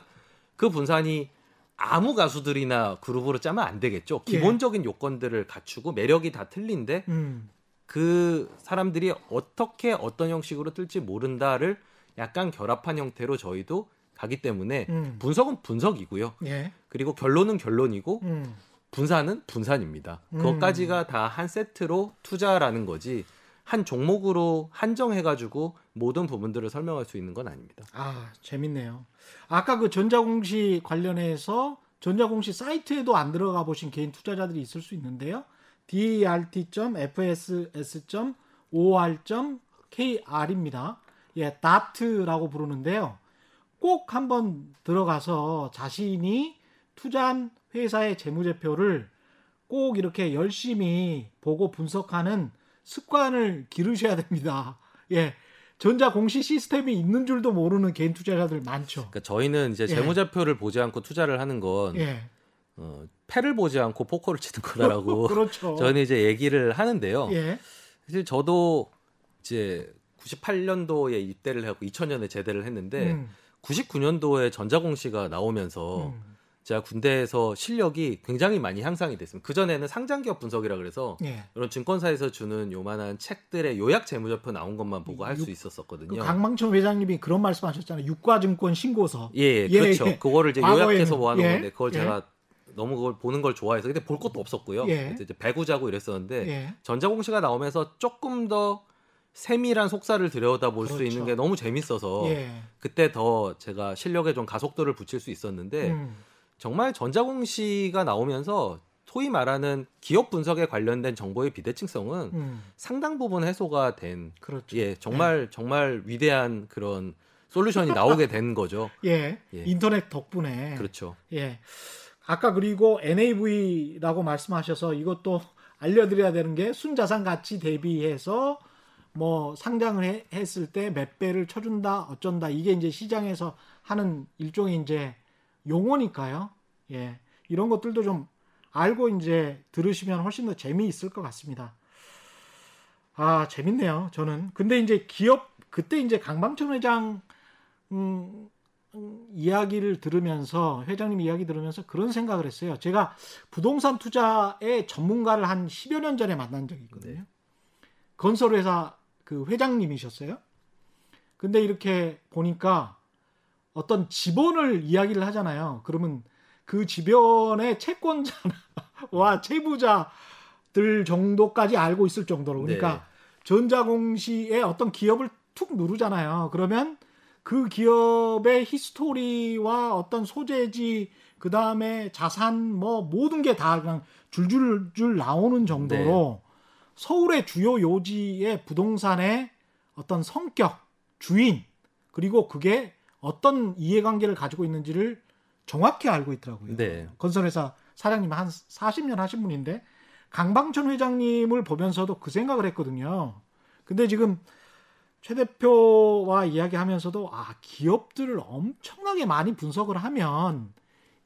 그 분산이 아무 가수들이나 그룹으로 짜면 안 되겠죠. 예. 기본적인 요건들을 갖추고 매력이 다 틀린데 음. 그 사람들이 어떻게 어떤 형식으로 뜰지 모른다를 약간 결합한 형태로 저희도 가기 때문에 음. 분석은 분석이고요. 예. 그리고 결론은 결론이고 음. 분산은 분산입니다. 음. 그것까지가 다 한 세트로 투자라는 거지 한 종목으로 한정해가지고 모든 부분들을 설명할 수 있는 건 아닙니다. 아, 재밌네요. 아까 그 전자공시 관련해서 전자공시 사이트에도 안 들어가 보신 개인 투자자들이 있을 수 있는데요. dert.fss.or.kr입니다. 예, 다트라고 부르는데요. 꼭 한번 들어가서 자신이 투자한 회사의 재무제표를 꼭 이렇게 열심히 보고 분석하는 습관을 기르셔야 됩니다. 예. 전자 공시 시스템이 있는 줄도 모르는 개인 투자자들 많죠. 그러니까 저희는 이제 예. 재무제표를 보지 않고 투자를 하는 건 예. 어, 패를 보지 않고 포커를 치는 거다라고 그렇죠. 저는 이제 얘기를 하는데요. 예. 사실 저도 이제 98년도에 입대를 하고 2000년에 제대를 했는데 음, 99년도에 전자공시가 나오면서 음, 제가 군대에서 실력이 굉장히 많이 향상이 됐습니다. 그 전에는 상장기업 분석이라 그래서 예. 이런 증권사에서 주는 요만한 책들의 요약 재무제표 나온 것만 보고 할수 육- 그 있었었거든요. 강망천 회장님이 그런 말씀 하셨잖아요. 유가증권 신고서. 예, 예, 예, 그렇죠. 예. 그거를 이제 요약해서 모아놓은 예, 건데 그걸 예. 제가 너무 그걸 보는 걸 좋아해서 근데 볼 것도 없었고요. 이제 배구자고 이랬었는데 예. 전자공시가 나오면서 조금 더 세밀한 속사를 들여다 볼수 그렇죠. 있는 게 너무 재밌어서 예. 그때 더 제가 실력에 좀 가속도를 붙일 수 있었는데 음, 정말 전자공시가 나오면서 소위 말하는 기업 분석에 관련된 정보의 비대칭성은 음, 상당 부분 해소가 된 그렇죠. 예, 정말 정말 위대한 그런 솔루션이 나오게 된 거죠. 예. 예. 인터넷 덕분에. 그렇죠. 예. 아까 그리고 NAV라고 말씀하셔서 이것도 알려드려야 되는 게 순자산 가치 대비해서 뭐 상장을 해- 했을 때 몇 배를 쳐준다 어쩐다 이게 이제 시장에서 하는 일종의 이제 용어니까요. 예. 이런 것들도 좀 알고 이제 들으시면 훨씬 더 재미있을 것 같습니다. 아, 재밌네요. 저는. 근데 이제 기업 그때 이제 강방천 회장 음, 음, 이야기를 들으면서 회장님 이야기 들으면서 그런 생각을 했어요. 제가 부동산 투자의 전문가를 한 10여 년 전에 만난 적이 있거든요. 네. 건설회사 그 회장님이셨어요. 근데 이렇게 보니까 어떤 지번을 이야기를 하잖아요. 그러면 그 지번의 채권자와 채무자들 정도까지 알고 있을 정도로 그러니까 네. 전자공시의 어떤 기업을 툭 누르잖아요. 그러면 그 기업의 history와 어떤 소재지 그 다음에 자산 뭐 모든 게 다 그냥 줄줄줄 나오는 정도로 서울의 주요 요지의 부동산의 어떤 성격, 주인 그리고 그게 어떤 이해관계를 가지고 있는지를 정확히 알고 있더라고요. 네. 건설회사 사장님 한 40년 하신 분인데 강방천 회장님을 보면서도 그 생각을 했거든요. 근데 지금 최 대표와 이야기하면서도 아 기업들을 엄청나게 많이 분석을 하면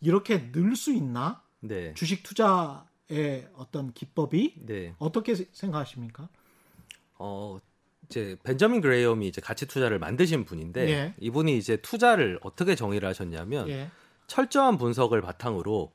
이렇게 늘 수 있나? 네. 주식 투자 의 어떤 기법이 네. 어떻게 세- 생각하십니까? 어 이제 벤저민 그레이엄이 이제 가치 투자를 만드신 분인데 예. 이분이 이제 투자를 어떻게 정의를 하셨냐면 예. 철저한 분석을 바탕으로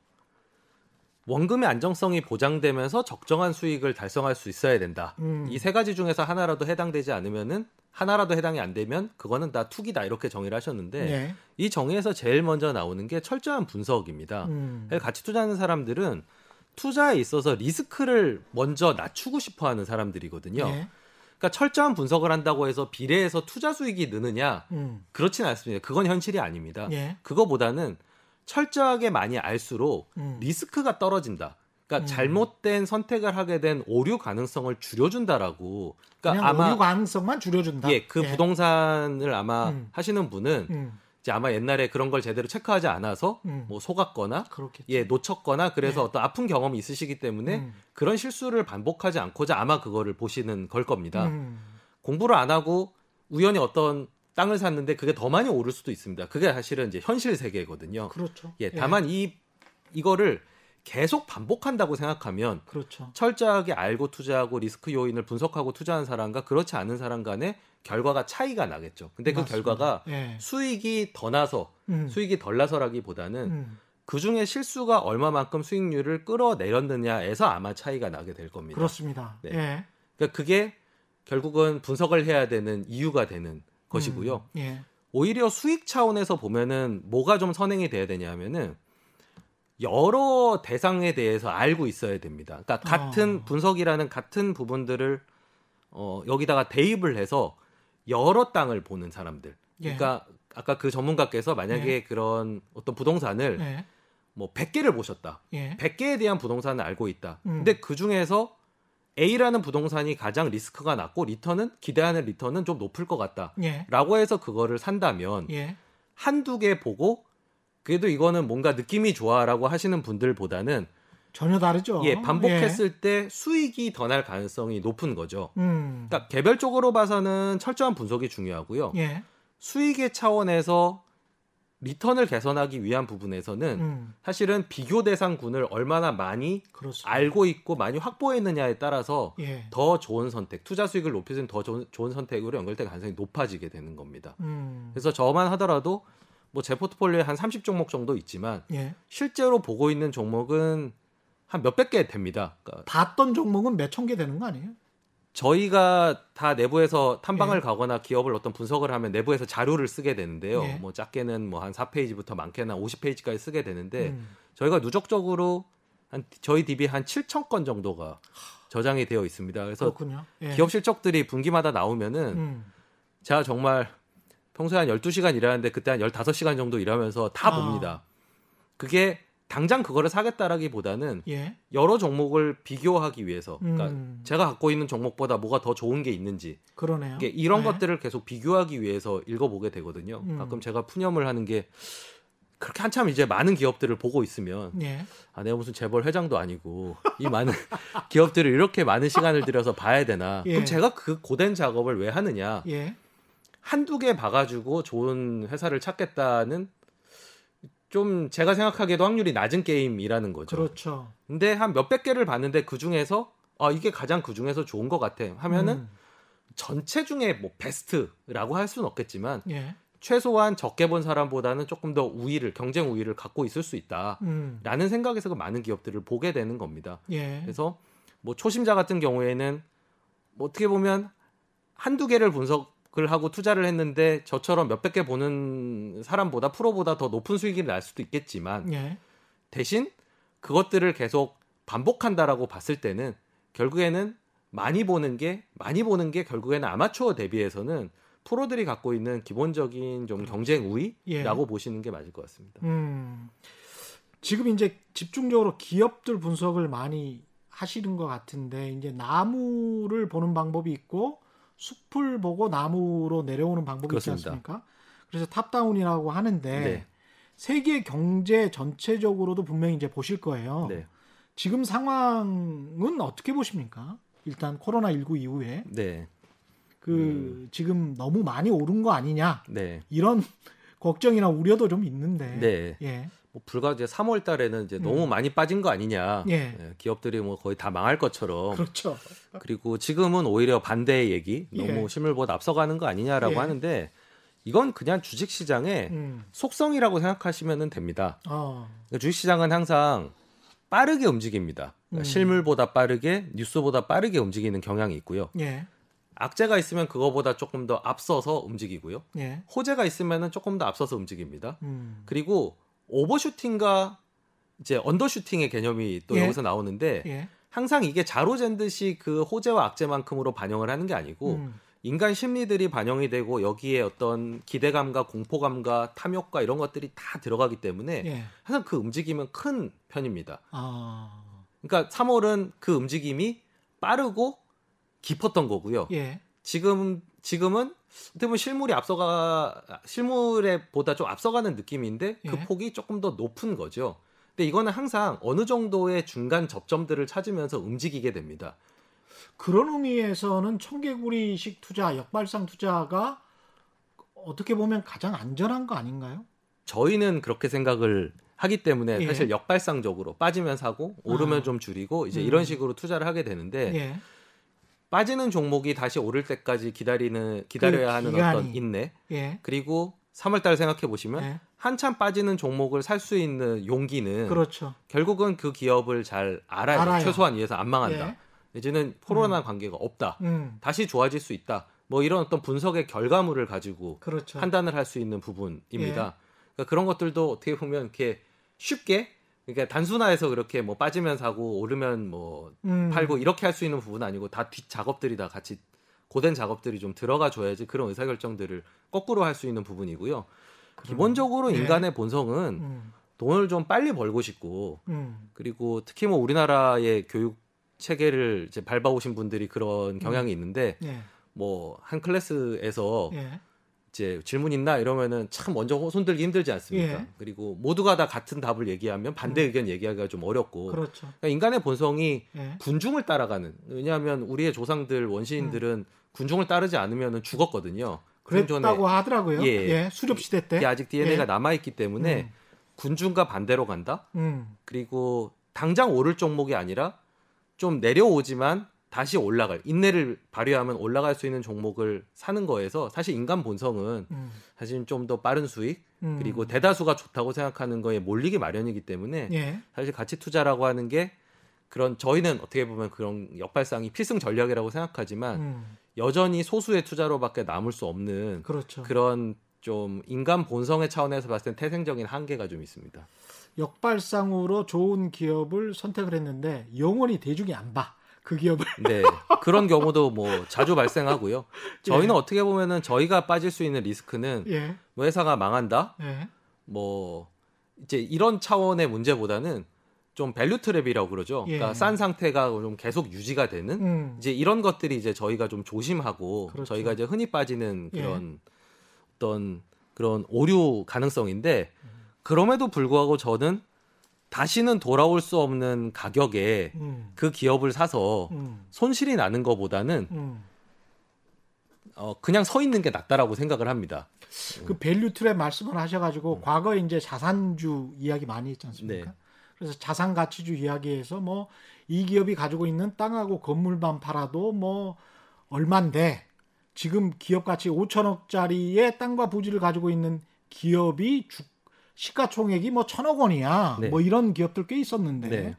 원금의 안정성이 보장되면서 적정한 수익을 달성할 수 있어야 된다. 음. 이세 가지 중에서 하나라도 해당되지 않으면은 하나라도 해당이 안 되면 그거는 다 투기다 이렇게 정의를 하셨는데 예. 이 정의에서 제일 먼저 나오는 게 철저한 분석입니다. 음. 같이 투자하는 사람들은 투자에 있어서 리스크를 먼저 낮추고 싶어 하는 사람들이거든요. 예. 그러니까 철저한 분석을 한다고 해서 비례해서 투자 수익이 느느냐? 음. 그렇진 않습니다. 그건 현실이 아닙니다. 예. 그거보다는 철저하게 많이 알수록 음. 리스크가 떨어진다. 그러니까 음. 잘못된 선택을 하게 된 오류 가능성을 줄여준다라고. 그러니까 아마 오류 가능성만 줄여준다. 예, 그 부동산을 아마 음. 하시는 분은 음. 이제 아마 옛날에 그런 걸 제대로 체크하지 않아서 음. 뭐 속았거나 그렇겠죠. 예 놓쳤거나 그래서 예. 어떤 아픈 경험이 있으시기 때문에 음. 그런 실수를 반복하지 않고자 아마 그거를 보시는 걸 겁니다. 음. 공부를 안 하고 우연히 어떤 땅을 샀는데 그게 더 많이 오를 수도 있습니다. 그게 사실은 이제 현실 세계거든요. 그렇죠. 예, 다만 이 이거를 계속 반복한다고 생각하면 그렇죠. 철저하게 알고 투자하고 리스크 요인을 분석하고 투자한 사람과 그렇지 않은 사람 간의 결과가 차이가 나겠죠. 근데 그 맞습니다. 결과가 예. 수익이 더 나서 음. 수익이 덜 나서라기보다는 음. 그 중에 실수가 얼마만큼 수익률을 끌어내렸느냐에서 아마 차이가 나게 될 겁니다. 그렇습니다. 네. 예. 그러니까 그게 결국은 분석을 해야 되는 이유가 되는 것이고요. 음. 예. 오히려 수익 차원에서 보면은 뭐가 좀 선행이 돼야 되냐면은 여러 대상에 대해서 알고 있어야 됩니다. 그러니까 같은 어. 분석이라는 같은 부분들을 어 여기다가 대입을 해서 여러 땅을 보는 사람들. 예. 그러니까 아까 그 전문가께서 만약에 그런 어떤 부동산을 예. 뭐 100개를 보셨다. 예. 100개에 대한 부동산을 알고 있다. 음. 근데 그 중에서 A라는 부동산이 가장 리스크가 낮고 return은 기대하는 return은 좀 높을 것 같다. 예. 라고 해서 그거를 산다면 예. 한두 개 보고 그래도 이거는 뭔가 느낌이 좋아라고 하시는 분들보다는 전혀 다르죠. 예, 반복했을 때 수익이 더 날 가능성이 높은 거죠. 예. 음. 그러니까 개별적으로 봐서는 철저한 분석이 중요하고요. 예. 수익의 차원에서 return을 개선하기 위한 부분에서는 음. 사실은 비교 대상군을 얼마나 많이 그렇습니다. 알고 있고 많이 확보했느냐에 따라서 예. 더 좋은 선택, 투자 수익을 높여주는 더 좋은, 좋은 선택으로 연결될 가능성이 높아지게 되는 겁니다. 음. 그래서 저만 하더라도 뭐 제 포트폴리오에 한 30종목 정도 있지만 예. 실제로 보고 있는 종목은 한 몇백 개 됩니다. 그러니까 봤던 종목은 몇 천 개 되는 거 아니에요? 저희가 다 내부에서 탐방을 예. 가거나 기업을 어떤 분석을 하면 내부에서 자료를 쓰게 되는데요. 예. 뭐 작게는 뭐 한 4페이지부터 많게는 50페이지까지 쓰게 되는데 음. 저희가 누적적으로 한 저희 DB 한 7천 건 정도가 저장이 되어 있습니다. 그래서. 예. 기업 실적들이 분기마다 나오면은 음. 제가 정말 평소에 한 12시간 일하는데 그때 한 15시간 정도 일하면서 다 아. 봅니다. 그게 당장 그거를 사겠다라기보다는 예. 여러 종목을 비교하기 위해서 그러니까 음. 제가 갖고 있는 종목보다 뭐가 더 좋은 게 있는지 그러네요. 이게 이런 네. 것들을 계속 비교하기 위해서 읽어보게 되거든요. 음. 가끔 제가 푸념을 하는 게 그렇게 한참 이제 많은 기업들을 보고 있으면 예. 아 내가 무슨 재벌 회장도 아니고 이 많은 기업들을 이렇게 많은 시간을 들여서 봐야 되나? 예. 그럼 제가 그 고된 작업을 왜 하느냐? 예. 한두 개 봐가지고 좋은 회사를 찾겠다는 좀 제가 생각하기에도 확률이 낮은 게임이라는 거죠. 그렇죠. 근데 한 몇백 개를 봤는데 그 중에서 아 이게 가장 그 중에서 좋은 것 같아 하면은 음. 전체 중에 뭐 베스트라고 할 수는 없겠지만 예. 최소한 적게 본 사람보다는 조금 더 우위를 경쟁 우위를 갖고 있을 수 있다라는 음. 생각에서 그 많은 기업들을 보게 되는 겁니다. 예. 그래서 뭐 초심자 같은 경우에는 뭐 어떻게 보면 한두 개를 분석 을 하고 투자를 했는데 저처럼 몇백 개 보는 사람보다 프로보다 더 높은 수익이 날 수도 있겠지만 예. 대신 그것들을 계속 반복한다라고 봤을 때는 결국에는 많이 보는 게 많이 보는 게 결국에는 아마추어 대비해서는 프로들이 갖고 있는 기본적인 좀 경쟁 우위라고 예. 보시는 게 맞을 것 같습니다. 음. 지금 이제 집중적으로 기업들 분석을 많이 하시는 것 같은데 이제 나무를 보는 방법이 있고 숲을 보고 나무로 내려오는 방법이 그렇습니다. 있지 않습니까? 그래서 top-down이라고 하는데 네. 세계 경제 전체적으로도 분명히 이제 보실 거예요. 네. 지금 상황은 어떻게 보십니까? 일단 코로나 19 이후에 네. 그 음. 지금 너무 많이 오른 거 아니냐 네. 이런 걱정이나 우려도 좀 있는데. 네. 예. 뭐 불과 이제 3월 달에는 이제 음. 너무 많이 빠진 거 아니냐. 예. 예, 기업들이 뭐 거의 다 망할 것처럼. 그렇죠. 그리고 지금은 오히려 반대의 얘기. 너무 예. 실물보다 앞서가는 거 아니냐라고 예. 하는데 이건 그냥 주식 시장의 음. 속성이라고 생각하시면 됩니다. 어. 그러니까 주식 시장은 항상 빠르게 움직입니다. 그러니까 음. 실물보다 빠르게 뉴스보다 빠르게 움직이는 경향이 있고요. 예. 악재가 있으면 그거보다 조금 더 앞서서 움직이고요. 예. 호재가 있으면은 조금 더 앞서서 움직입니다. 음. 그리고 오버슈팅과 이제 언더슈팅의 개념이 또 예. 여기서 나오는데 예. 항상 이게 자로 잰 듯이 그 호재와 악재만큼으로 반영을 하는 게 아니고 음. 인간 심리들이 반영이 되고 여기에 어떤 기대감과 공포감과 탐욕과 이런 것들이 다 들어가기 때문에 예. 항상 그 움직임은 큰 편입니다. 아. 그러니까 3월은 그 움직임이 빠르고 깊었던 거고요. 예. 지금 지금은 어떻게 보면 실물이 앞서가 실물에 보다 좀 앞서가는 느낌인데 그 예. 폭이 조금 더 높은 거죠. 근데 이거는 항상 어느 정도의 중간 접점들을 찾으면서 움직이게 됩니다. 그런 의미에서는 청개구리식 투자, 역발상 투자가 어떻게 보면 가장 안전한 거 아닌가요? 저희는 그렇게 생각을 하기 때문에 예. 사실 역발상적으로 빠지면 사고 오르면 아. 좀 줄이고 이제 음. 이런 식으로 투자를 하게 되는데 예. 빠지는 종목이 다시 오를 때까지 기다리는 기다려야 그 하는 기간이. 어떤 인내 예. 그리고 3월 달 생각해 보시면 예. 한참 빠지는 종목을 살 수 있는 용기는 그렇죠. 결국은 그 기업을 잘 알아야 알아요. 돼. 최소한 이해서 안 망한다. 예. 이제는 코로나 관계가 없다. 음. 다시 좋아질 수 있다. 뭐 이런 어떤 분석의 결과물을 가지고 그렇죠. 판단을 할 수 있는 부분입니다. 예. 그러니까 그런 것들도 어떻게 보면 이렇게 쉽게 그러니까 단순화해서 그렇게 뭐 빠지면 사고 오르면 뭐 음. 팔고 이렇게 할 수 있는 부분은 아니고 다 뒷 작업들이 다 같이 고된 작업들이 좀 들어가 줘야지 그런 의사 결정들을 거꾸로 할 수 있는 부분이고요. 기본적으로 예. 인간의 본성은 음. 돈을 좀 빨리 벌고 싶고 음. 그리고 특히 뭐 우리나라의 교육 체계를 이제 밟아오신 분들이 그런 경향이 있는데 예. 뭐한 클래스에서 예. 이제 질문 있나 이러면은 참 먼저 손들기 힘들지 않습니까? 예. 그리고 모두가 다 같은 답을 얘기하면 반대 의견 얘기하기가 좀 어렵고 그렇죠. 그러니까 인간의 본성이 예. 군중을 따라가는 왜냐하면 우리의 조상들 원시인들은 군중을 따르지 않으면은 죽었거든요. 그랬다고 하더라고요. 예. 예. 수렵 시대 때. 아직 DNA가 예. 남아 있기 때문에 음. 군중과 반대로 간다. 음. 그리고 당장 오를 종목이 아니라 좀 내려오지만 다시 올라갈 인내를 발휘하면 올라갈 수 있는 종목을 사는 거에서 사실 인간 본성은 음. 사실 좀 더 빠른 수익 음. 그리고 대다수가 좋다고 생각하는 거에 몰리기 마련이기 때문에 예. 사실 가치 투자라고 하는 게 그런 저희는 어떻게 보면 그런 역발상이 필승 전략이라고 생각하지만 음. 여전히 소수의 투자로밖에 남을 수 없는 그렇죠. 그런 좀 인간 본성의 차원에서 봤을 땐 태생적인 한계가 좀 있습니다. 역발상으로 좋은 기업을 선택을 했는데 영원히 대중이 안 봐. 그 기업을. 네. 그런 경우도 뭐 자주 발생하고요. 저희는 예. 어떻게 보면은 저희가 빠질 수 있는 리스크는 예. 뭐 회사가 망한다? 예. 뭐 이제 이런 차원의 문제보다는 좀 value trap이라고 그러죠. 예. 그러니까 싼 상태가 좀 계속 유지가 되는 음. 이제 이런 것들이 이제 저희가 좀 조심하고 그렇죠. 저희가 이제 흔히 빠지는 예. 그런 어떤 그런 오류 가능성인데 그럼에도 불구하고 저는 다시는 돌아올 수 없는 가격에 음. 그 기업을 사서 음. 손실이 나는 것보다는 음. 어, 그냥 서 있는 게 낫다라고 생각을 합니다. 그 value trap 말씀을 하셔가지고 음. 과거에 이제 자산주 이야기 많이 했지 않습니까? 네. 그래서 자산 가치주 이야기에서 뭐 이 기업이 가지고 있는 땅하고 건물만 팔아도 뭐 얼만데 지금 기업 가치 5천억짜리의 땅과 부지를 가지고 있는 기업이 주, 시가총액이 뭐 천억 원이야. 네. 뭐 이런 기업들 꽤 있었는데 네.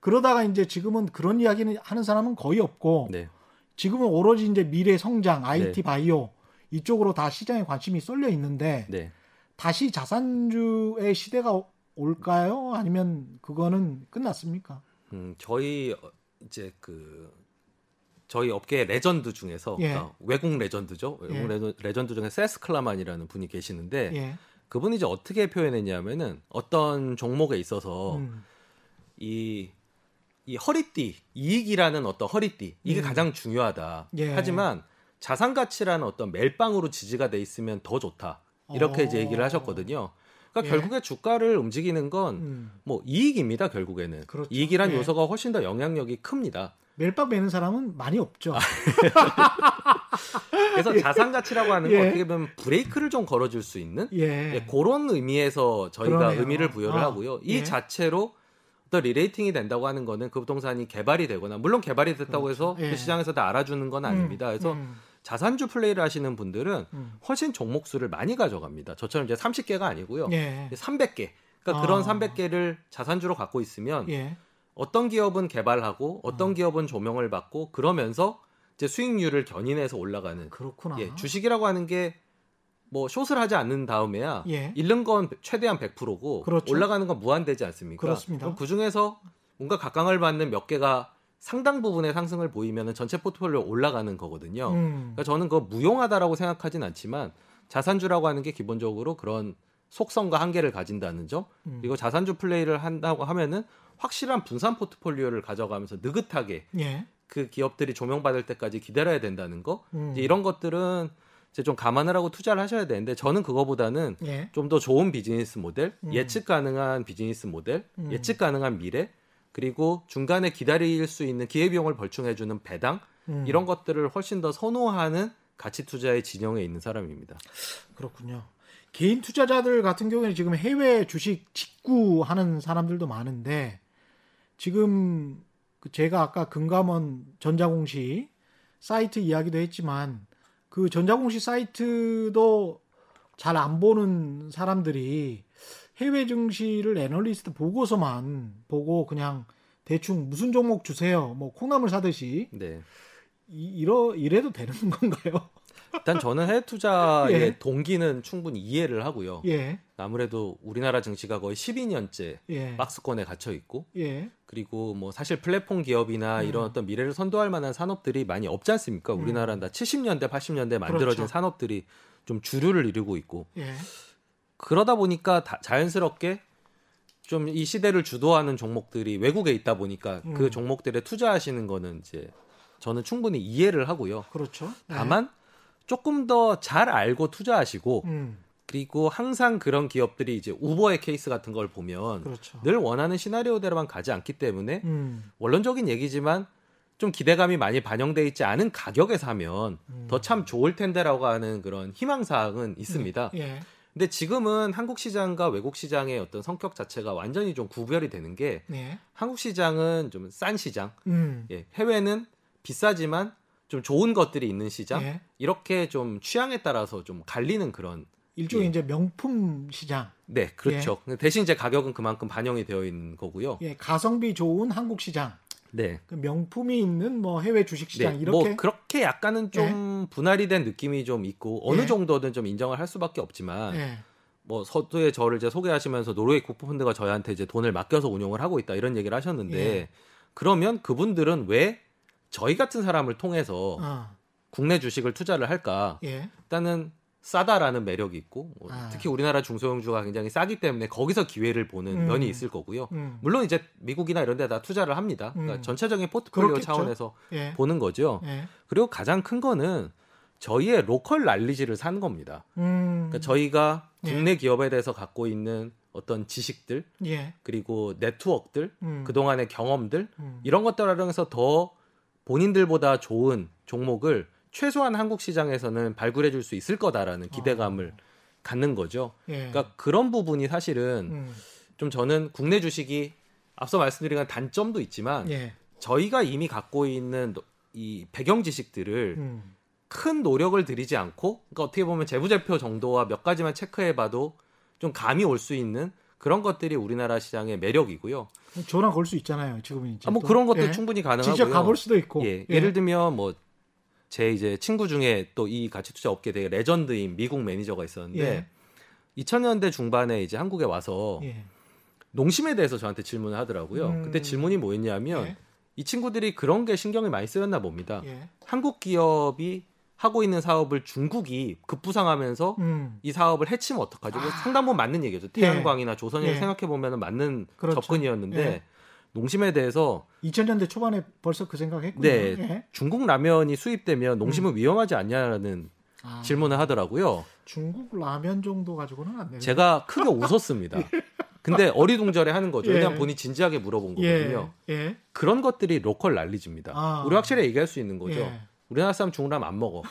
그러다가 이제 지금은 그런 이야기는 하는 사람은 거의 없고 네. 지금은 오로지 이제 미래 성장, IT 네. 바이오 이쪽으로 다 시장에 관심이 쏠려 있는데 네. 다시 자산주의 시대가 오- 올까요? 아니면 그거는 끝났습니까? 음, 저희 어, 이제 그 저희 업계 레전드 중에서 예. 그러니까 외국 legend죠. 외국 예. legen- legend 중에 세스 클라만이라는 분이 계시는데 예. 그분이 이제 어떻게 표현했냐면은 어떤 종목에 있어서 음. 이, 이 허리띠, 이익이라는 어떤 허리띠, 이게 음. 가장 중요하다. 예. 하지만 자산 가치라는 어떤 멜빵으로 지지가 돼 있으면 더 좋다. 이렇게 어. 이제 얘기를 하셨거든요. 그러니까 예. 결국에 주가를 움직이는 건 음. 뭐 이익입니다, 결국에는. 그렇죠. 이익이란 예. 요소가 훨씬 더 영향력이 큽니다. 멜빵 매는 사람은 많이 없죠. 그래서 자산 가치라고 하는 건 예. 어떻게 보면 브레이크를 좀 걸어줄 수 있는 예. 예, 그런 의미에서 저희가 그러네요. 의미를 부여를 아, 하고요. 이 예. 자체로 어떤 리레이팅이 된다고 하는 거는 그 부동산이 개발이 되거나 물론 개발이 됐다고 해서 그렇죠. 예. 그 시장에서 다 알아주는 건 아닙니다. 그래서 음, 자산주 플레이를 하시는 분들은 음. 훨씬 종목 수를 많이 가져갑니다. 저처럼 이제 30개가 아니고요. 예. 300개. 그러니까 아. 그런 300개를 자산주로 갖고 있으면 예. 어떤 기업은 개발하고 아. 어떤 기업은 조명을 받고 그러면서 이제 수익률을 견인해서 올라가는 그렇구나. 예, 주식이라고 하는 게 뭐 숏을 하지 않는 다음에야 예. 잃는 건 최대한 100%고 그렇죠. 올라가는 건 무한되지 않습니까? 그렇습니다. 그 중에서 뭔가 각광을 받는 몇 개가 상당 부분의 상승을 보이면 전체 포트폴리오 올라가는 거거든요. 음. 그러니까 저는 그거 무용하다라고 생각하진 않지만 자산주라고 하는 게 기본적으로 그런 속성과 한계를 가진다는 점 음. 그리고 자산주 플레이를 한다고 하면은 확실한 분산 포트폴리오를 가져가면서 느긋하게 예. 그 기업들이 조명받을 때까지 기다려야 된다는 거 음. 이제 이런 것들은 이제 좀 감안을 하고 투자를 하셔야 되는데 저는 그거보다는 예. 좀더 좋은 비즈니스 모델, 음. 예측 가능한 비즈니스 모델, 음. 예측 가능한 미래, 그리고 중간에 기다릴 수 있는 기회비용을 벌충해주는 배당 음. 이런 것들을 훨씬 더 선호하는 가치 투자의 진영에 있는 사람입니다. 그렇군요. 개인 투자자들 같은 경우에는 지금 해외 주식 직구하는 사람들도 많은데 지금 그 제가 아까 금감원 전자공시 사이트 이야기도 했지만 그 전자공시 사이트도 잘 안 보는 사람들이 해외 증시를 애널리스트 보고서만 보고 그냥 대충 무슨 종목 주세요. 뭐 콩나물 사듯이 네. 이, 이러 이래도 되는 건가요? 일단 저는 해외 투자의 예. 동기는 충분히 이해를 하고요. 예. 아무래도 우리나라 증시가 거의 12년째 예. 박스권에 갇혀 있고 예. 그리고 뭐 사실 플랫폼 기업이나 음. 이런 어떤 미래를 선도할 만한 산업들이 많이 없지 않습니까? 음. 우리나라는 다 70년대, 80년대 만들어진 그렇죠. 산업들이 좀 주류를 이루고 있고 예. 그러다 보니까 다- 자연스럽게 좀 이 시대를 주도하는 종목들이 외국에 있다 보니까 음. 그 종목들에 투자하시는 거는 이제 저는 충분히 이해를 하고요. 그렇죠. 예. 다만 조금 더 잘 알고 투자하시고 음. 그리고 항상 그런 기업들이 이제 우버의 케이스 같은 걸 보면 그렇죠. 늘 원하는 시나리오대로만 가지 않기 때문에 음. 원론적인 얘기지만 좀 기대감이 많이 반영돼 있지 않은 가격에 사면 음. 더참 좋을 텐데라고 하는 그런 희망 사항은 있습니다. 예. 근데 지금은 한국 시장과 외국 시장의 어떤 성격 자체가 완전히 좀 구별이 되는 게 네. 한국 시장은 좀 싼 시장, 음. 예, 해외는 비싸지만 좀 좋은 것들이 있는 시장 예. 이렇게 좀 취향에 따라서 좀 갈리는 그런 일종의 예. 이제 명품 시장. 네 그렇죠. 대신 이제 가격은 그만큼 반영이 되어 있는 거고요. 예, 가성비 좋은 한국 시장. 네. 그 명품이 있는 뭐 해외 주식 시장 네, 이렇게 예. 뭐 그렇게 약간은 좀 분할이 된 느낌이 좀 있고 어느 예. 정도는 좀 인정을 할 수밖에 없지만 예. 뭐 서두에 저를 이제 소개하시면서 노르웨이 국부펀드가 저희한테 이제 돈을 맡겨서 운용을 하고 있다 이런 얘기를 하셨는데 예. 그러면 그분들은 왜 저희 같은 사람을 통해서 어. 국내 주식을 투자를 할까? 예. 일단은 싸다라는 매력이 있고 뭐 아. 특히 우리나라 중소형주가 굉장히 싸기 때문에 거기서 기회를 보는 음. 면이 있을 거고요. 음. 물론 이제 미국이나 이런 데다 투자를 합니다. 그러니까 음. 전체적인 포트폴리오 그렇겠죠. 차원에서 예. 보는 거죠. 예. 그리고 가장 큰 거는 저희의 로컬 날리지를 사는 겁니다. 음. 그러니까 저희가 예. 국내 기업에 대해서 갖고 있는 어떤 지식들 예. 그리고 네트워크들 음. 그동안의 경험들 음. 이런 것들을 활용해서 더 본인들보다 좋은 종목을 최소한 한국 시장에서는 발굴해 줄 수 있을 거다라는 기대감을 갖는 거죠. 예. 그러니까 그런 부분이 사실은 음. 좀 저는 국내 주식이 앞서 말씀드린 단점도 있지만 예. 저희가 이미 갖고 있는 이 배경 지식들을 음. 큰 노력을 들이지 않고 그러니까 어떻게 보면 재무제표 정도와 몇 가지만 체크해봐도 좀 감이 올 수 있는 그런 것들이 우리나라 시장의 매력이고요. 전화 걸수 있잖아요. 지금은 이제. 아, 뭐 또. 그런 것도 예. 충분히 가능하고요. 직접 가볼 수도 있고. 예, 예 를 들면 뭐 제 이제 친구 중에 또 이 가치 투자 업계 되게 legend인 미국 매니저가 있었는데 예. 2000년대 중반에 이제 한국에 와서 예. 농심에 대해서 저한테 질문을 하더라고요. 음. 그때 질문이 뭐였냐면 예. 이 친구들이 그런 게 신경이 많이 쓰였나 봅니다. 예. 한국 기업이 하고 있는 사업을 중국이 급부상하면서 음. 이 사업을 해치면 어떡하죠? 뭐 아. 상당 부분 맞는 얘기죠. 태양광이나 조선일 예. 생각해 보면 맞는 그렇죠. 접근이었는데 예. 농심에 대해서 2000년대 초반에 벌써 그 생각했군요. 네. 예. 중국 라면이 수입되면 농심은 위험하지 않냐는 아, 질문을 하더라고요. 중국 라면 정도 가지고는 안 되는. 제가 크게 웃었습니다. 근데 어리둥절해 하는 거죠. 예. 왜냐면 본인이 진지하게 물어본 예. 거거든요. 예. 그런 것들이 로컬 난리집니다. 아. 우리 확실히 얘기할 수 있는 거죠. 예. 우리나라 사람 중국 라면 안 먹어.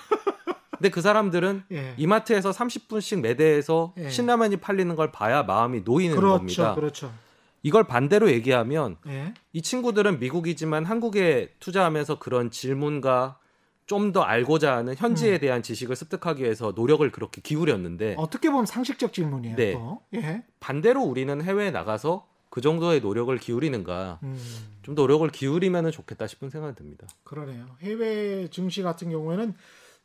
근데 그 사람들은 예. 이마트에서 30분씩 매대에서 예. 신라면이 팔리는 걸 봐야 마음이 놓이는 그렇죠. 겁니다. 그렇죠. 이걸 반대로 얘기하면 예. 이 친구들은 미국이지만 한국에 투자하면서 그런 질문과 좀 더 알고자 하는 현지에 음. 대한 지식을 습득하기 위해서 노력을 그렇게 기울였는데 어떻게 보면 상식적 질문이에요. 네. 또. 예. 반대로 우리는 해외에 나가서 그 정도의 노력을 기울이는가 음. 좀 노력을 기울이면 좋겠다 싶은 생각이 듭니다. 그러네요. 해외 증시 같은 경우에는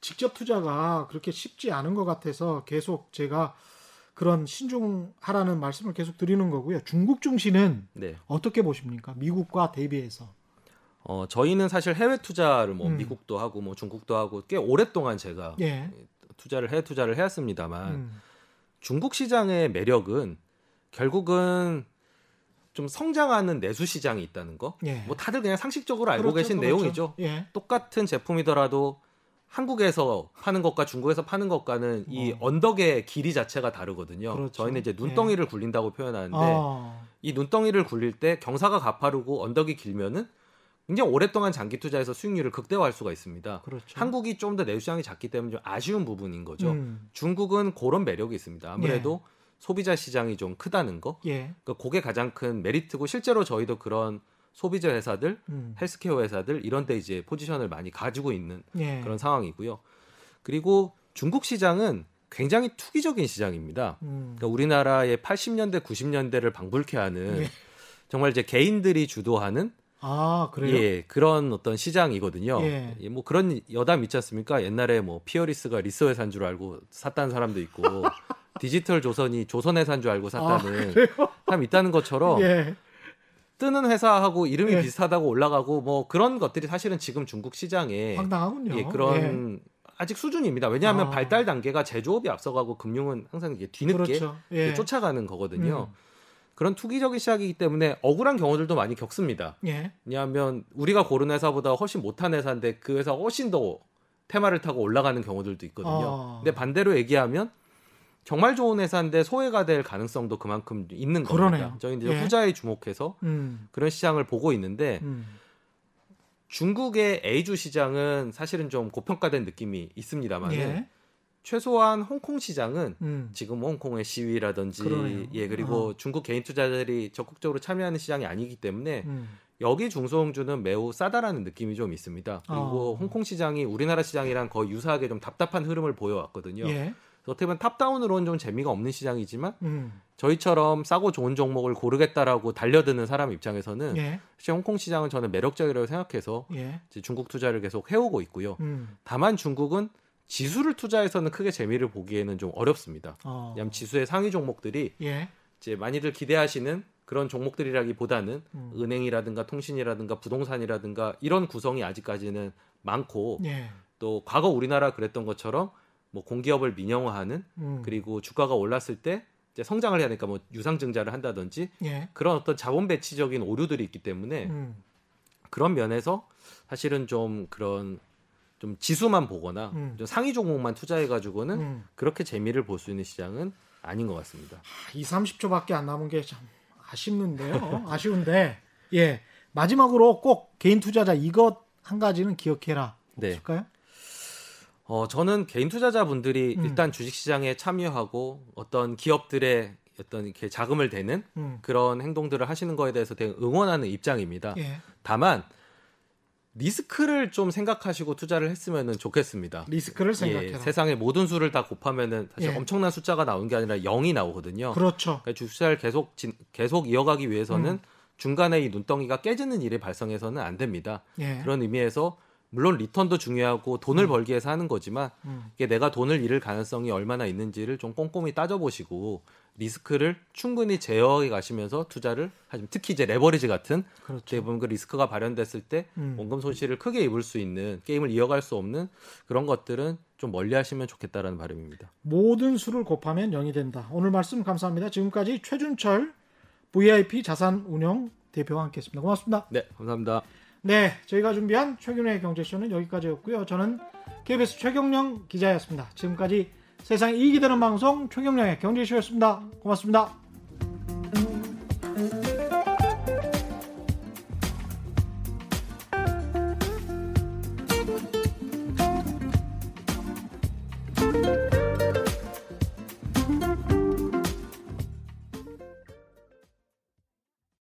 직접 투자가 그렇게 쉽지 않은 것 같아서 계속 제가 그런 신중하라는 말씀을 계속 드리는 거고요. 중국 증시는 네. 어떻게 보십니까? 미국과 대비해서. 어, 저희는 사실 해외 투자를 뭐 음. 미국도 하고 뭐 중국도 하고 꽤 오랫동안 제가 예. 투자를 해외 투자를 해왔습니다만 음. 중국 시장의 매력은 결국은 좀 성장하는 내수 시장이 있다는 거. 예. 뭐 다들 그냥 상식적으로 알고 그렇죠, 계신 그렇죠. 내용이죠. 예. 똑같은 제품이더라도 한국에서 파는 것과 중국에서 파는 것과는 이 어. 언덕의 길이 자체가 다르거든요. 그렇죠. 저희는 이제 눈덩이를 굴린다고 표현하는데 아. 이 눈덩이를 굴릴 때 경사가 가파르고 언덕이 길면은 굉장히 오랫동안 장기 투자해서 수익률을 극대화할 수가 있습니다. 그렇죠. 한국이 좀 더 내수시장이 작기 때문에 좀 아쉬운 부분인 거죠. 음, 중국은 그런 매력이 있습니다. 아무래도 소비자 시장이 좀 크다는 거. 예. 그러니까 그게 가장 큰 메리트고 실제로 저희도 그런 소비자 회사들, 음, 헬스케어 회사들 이런 데 이제 포지션을 많이 가지고 있는 예. 그런 상황이고요. 그리고 중국 시장은 굉장히 투기적인 시장입니다. 음, 그러니까 우리나라의 80년대, 90년대를 방불케 하는 예. 정말 이제 개인들이 주도하는 아, 그래요? 예, 그런 어떤 시장이거든요. 예. 예, 뭐 그런 여담 있지 않습니까? 옛날에 뭐 피어리스가 리스 회사인 줄 알고 샀다는 사람도 있고 디지털 조선이 조선 회사인 줄 알고 샀다는 사람 있다는 것처럼 아, 예. 뜨는 회사하고 이름이 예. 비슷하다고 올라가고 뭐 그런 것들이 사실은 지금 중국 시장에 황당하군요. 예, 그런 아직 수준입니다. 왜냐하면 아. 발달 단계가 제조업이 앞서가고 금융은 항상 이게 예. 뒤늦게 그렇죠. 예. 쫓아가는 거거든요. 음. 그런 투기적인 시작이기 때문에 억울한 경우들도 많이 겪습니다. 예. 왜냐하면 우리가 고른 회사보다 훨씬 못한 회사인데 그 회사가 훨씬 더 테마를 타고 올라가는 경우들도 있거든요. 아. 근데 반대로 얘기하면 정말 좋은 회사인데 소외가 될 가능성도 그만큼 있는 그러네요. 겁니다. 저희 이제 예. 후자에 주목해서 음, 그런 시장을 보고 있는데 음, 중국의 A주 시장은 사실은 좀 고평가된 느낌이 있습니다만 예. 최소한 홍콩 시장은 음, 지금 홍콩의 시위라든지 그러네요. 예 그리고 중국 개인 투자자들이 적극적으로 참여하는 시장이 아니기 때문에 음, 여기 중소홍주는 매우 싸다라는 느낌이 좀 있습니다. 그리고 어. 홍콩 시장이 우리나라 시장이랑 거의 유사하게 좀 답답한 흐름을 보여왔거든요. 예. 어떻게 보면 탑다운으로는 좀 재미가 없는 시장이지만 음, 저희처럼 싸고 좋은 종목을 고르겠다라고 달려드는 사람 입장에서는 예. 사실 홍콩 시장은 저는 매력적이라고 생각해서 예. 이제 중국 투자를 계속 해오고 있고요. 음, 다만 중국은 지수를 투자해서는 크게 재미를 보기에는 좀 어렵습니다. 어. 왜냐하면 지수의 상위 종목들이 예. 이제 많이들 기대하시는 그런 종목들이라기보다는 음. 은행이라든가 통신이라든가 부동산이라든가 이런 구성이 아직까지는 많고 예. 또 과거 우리나라 그랬던 것처럼 뭐 공기업을 민영화하는 음, 그리고 주가가 올랐을 때 이제 성장을 해야 되니까 뭐 유상증자를 한다든지 예. 그런 어떤 자본 배치적인 오류들이 있기 때문에 음, 그런 면에서 사실은 좀 그런 좀 지수만 보거나 음. 좀 상위 종목만 투자해 가지고는 음. 그렇게 재미를 볼 수 있는 시장은 아닌 것 같습니다. 2, 30초밖에 안 남은 게 참 아쉽는데요. 아쉬운데 예 마지막으로 꼭 개인 투자자 이것 한 가지는 기억해라. 네. 없을까요? 어, 저는 개인 투자자분들이 음. 일단 주식시장에 참여하고 어떤 기업들의 어떤 이렇게 자금을 대는 음. 그런 행동들을 하시는 거에 대해서 되게 응원하는 입장입니다. 예. 다만 리스크를 좀 생각하시고 투자를 했으면 좋겠습니다. 리스크를 예, 생각해라. 세상의 모든 수를 다 곱하면은 사실 예. 엄청난 숫자가 나오는 게 아니라 0이 나오거든요. 그렇죠. 그러니까 주식시장을 계속 진- 계속 이어가기 위해서는 음. 중간에 이 눈덩이가 깨지는 일이 발생해서는 안 됩니다. 예. 그런 의미에서 물론 return도 중요하고 돈을 벌기 위해서 하는 거지만 음. 이게 내가 돈을 잃을 가능성이 얼마나 있는지를 좀 꼼꼼히 따져보시고 리스크를 충분히 제어해 가시면서 투자를 하시면 특히 이제 레버리지 같은 그렇죠. 대부분 그 리스크가 발현됐을 때 음. 원금 손실을 크게 입을 수 있는 게임을 이어갈 수 없는 그런 것들은 좀 멀리 하시면 좋겠다라는 바람입니다. 모든 수를 곱하면 0이 된다. 오늘 말씀 감사합니다. 지금까지 최준철 VIP 자산운용 대표와 함께했습니다. 고맙습니다. 네, 감사합니다. 네, 저희가 준비한 최경영의 경제쇼는 여기까지였고요. 저는 KBS 최경영 기자였습니다. 지금까지 세상에 이익이 되는 방송 최경영의 경제쇼였습니다. 고맙습니다.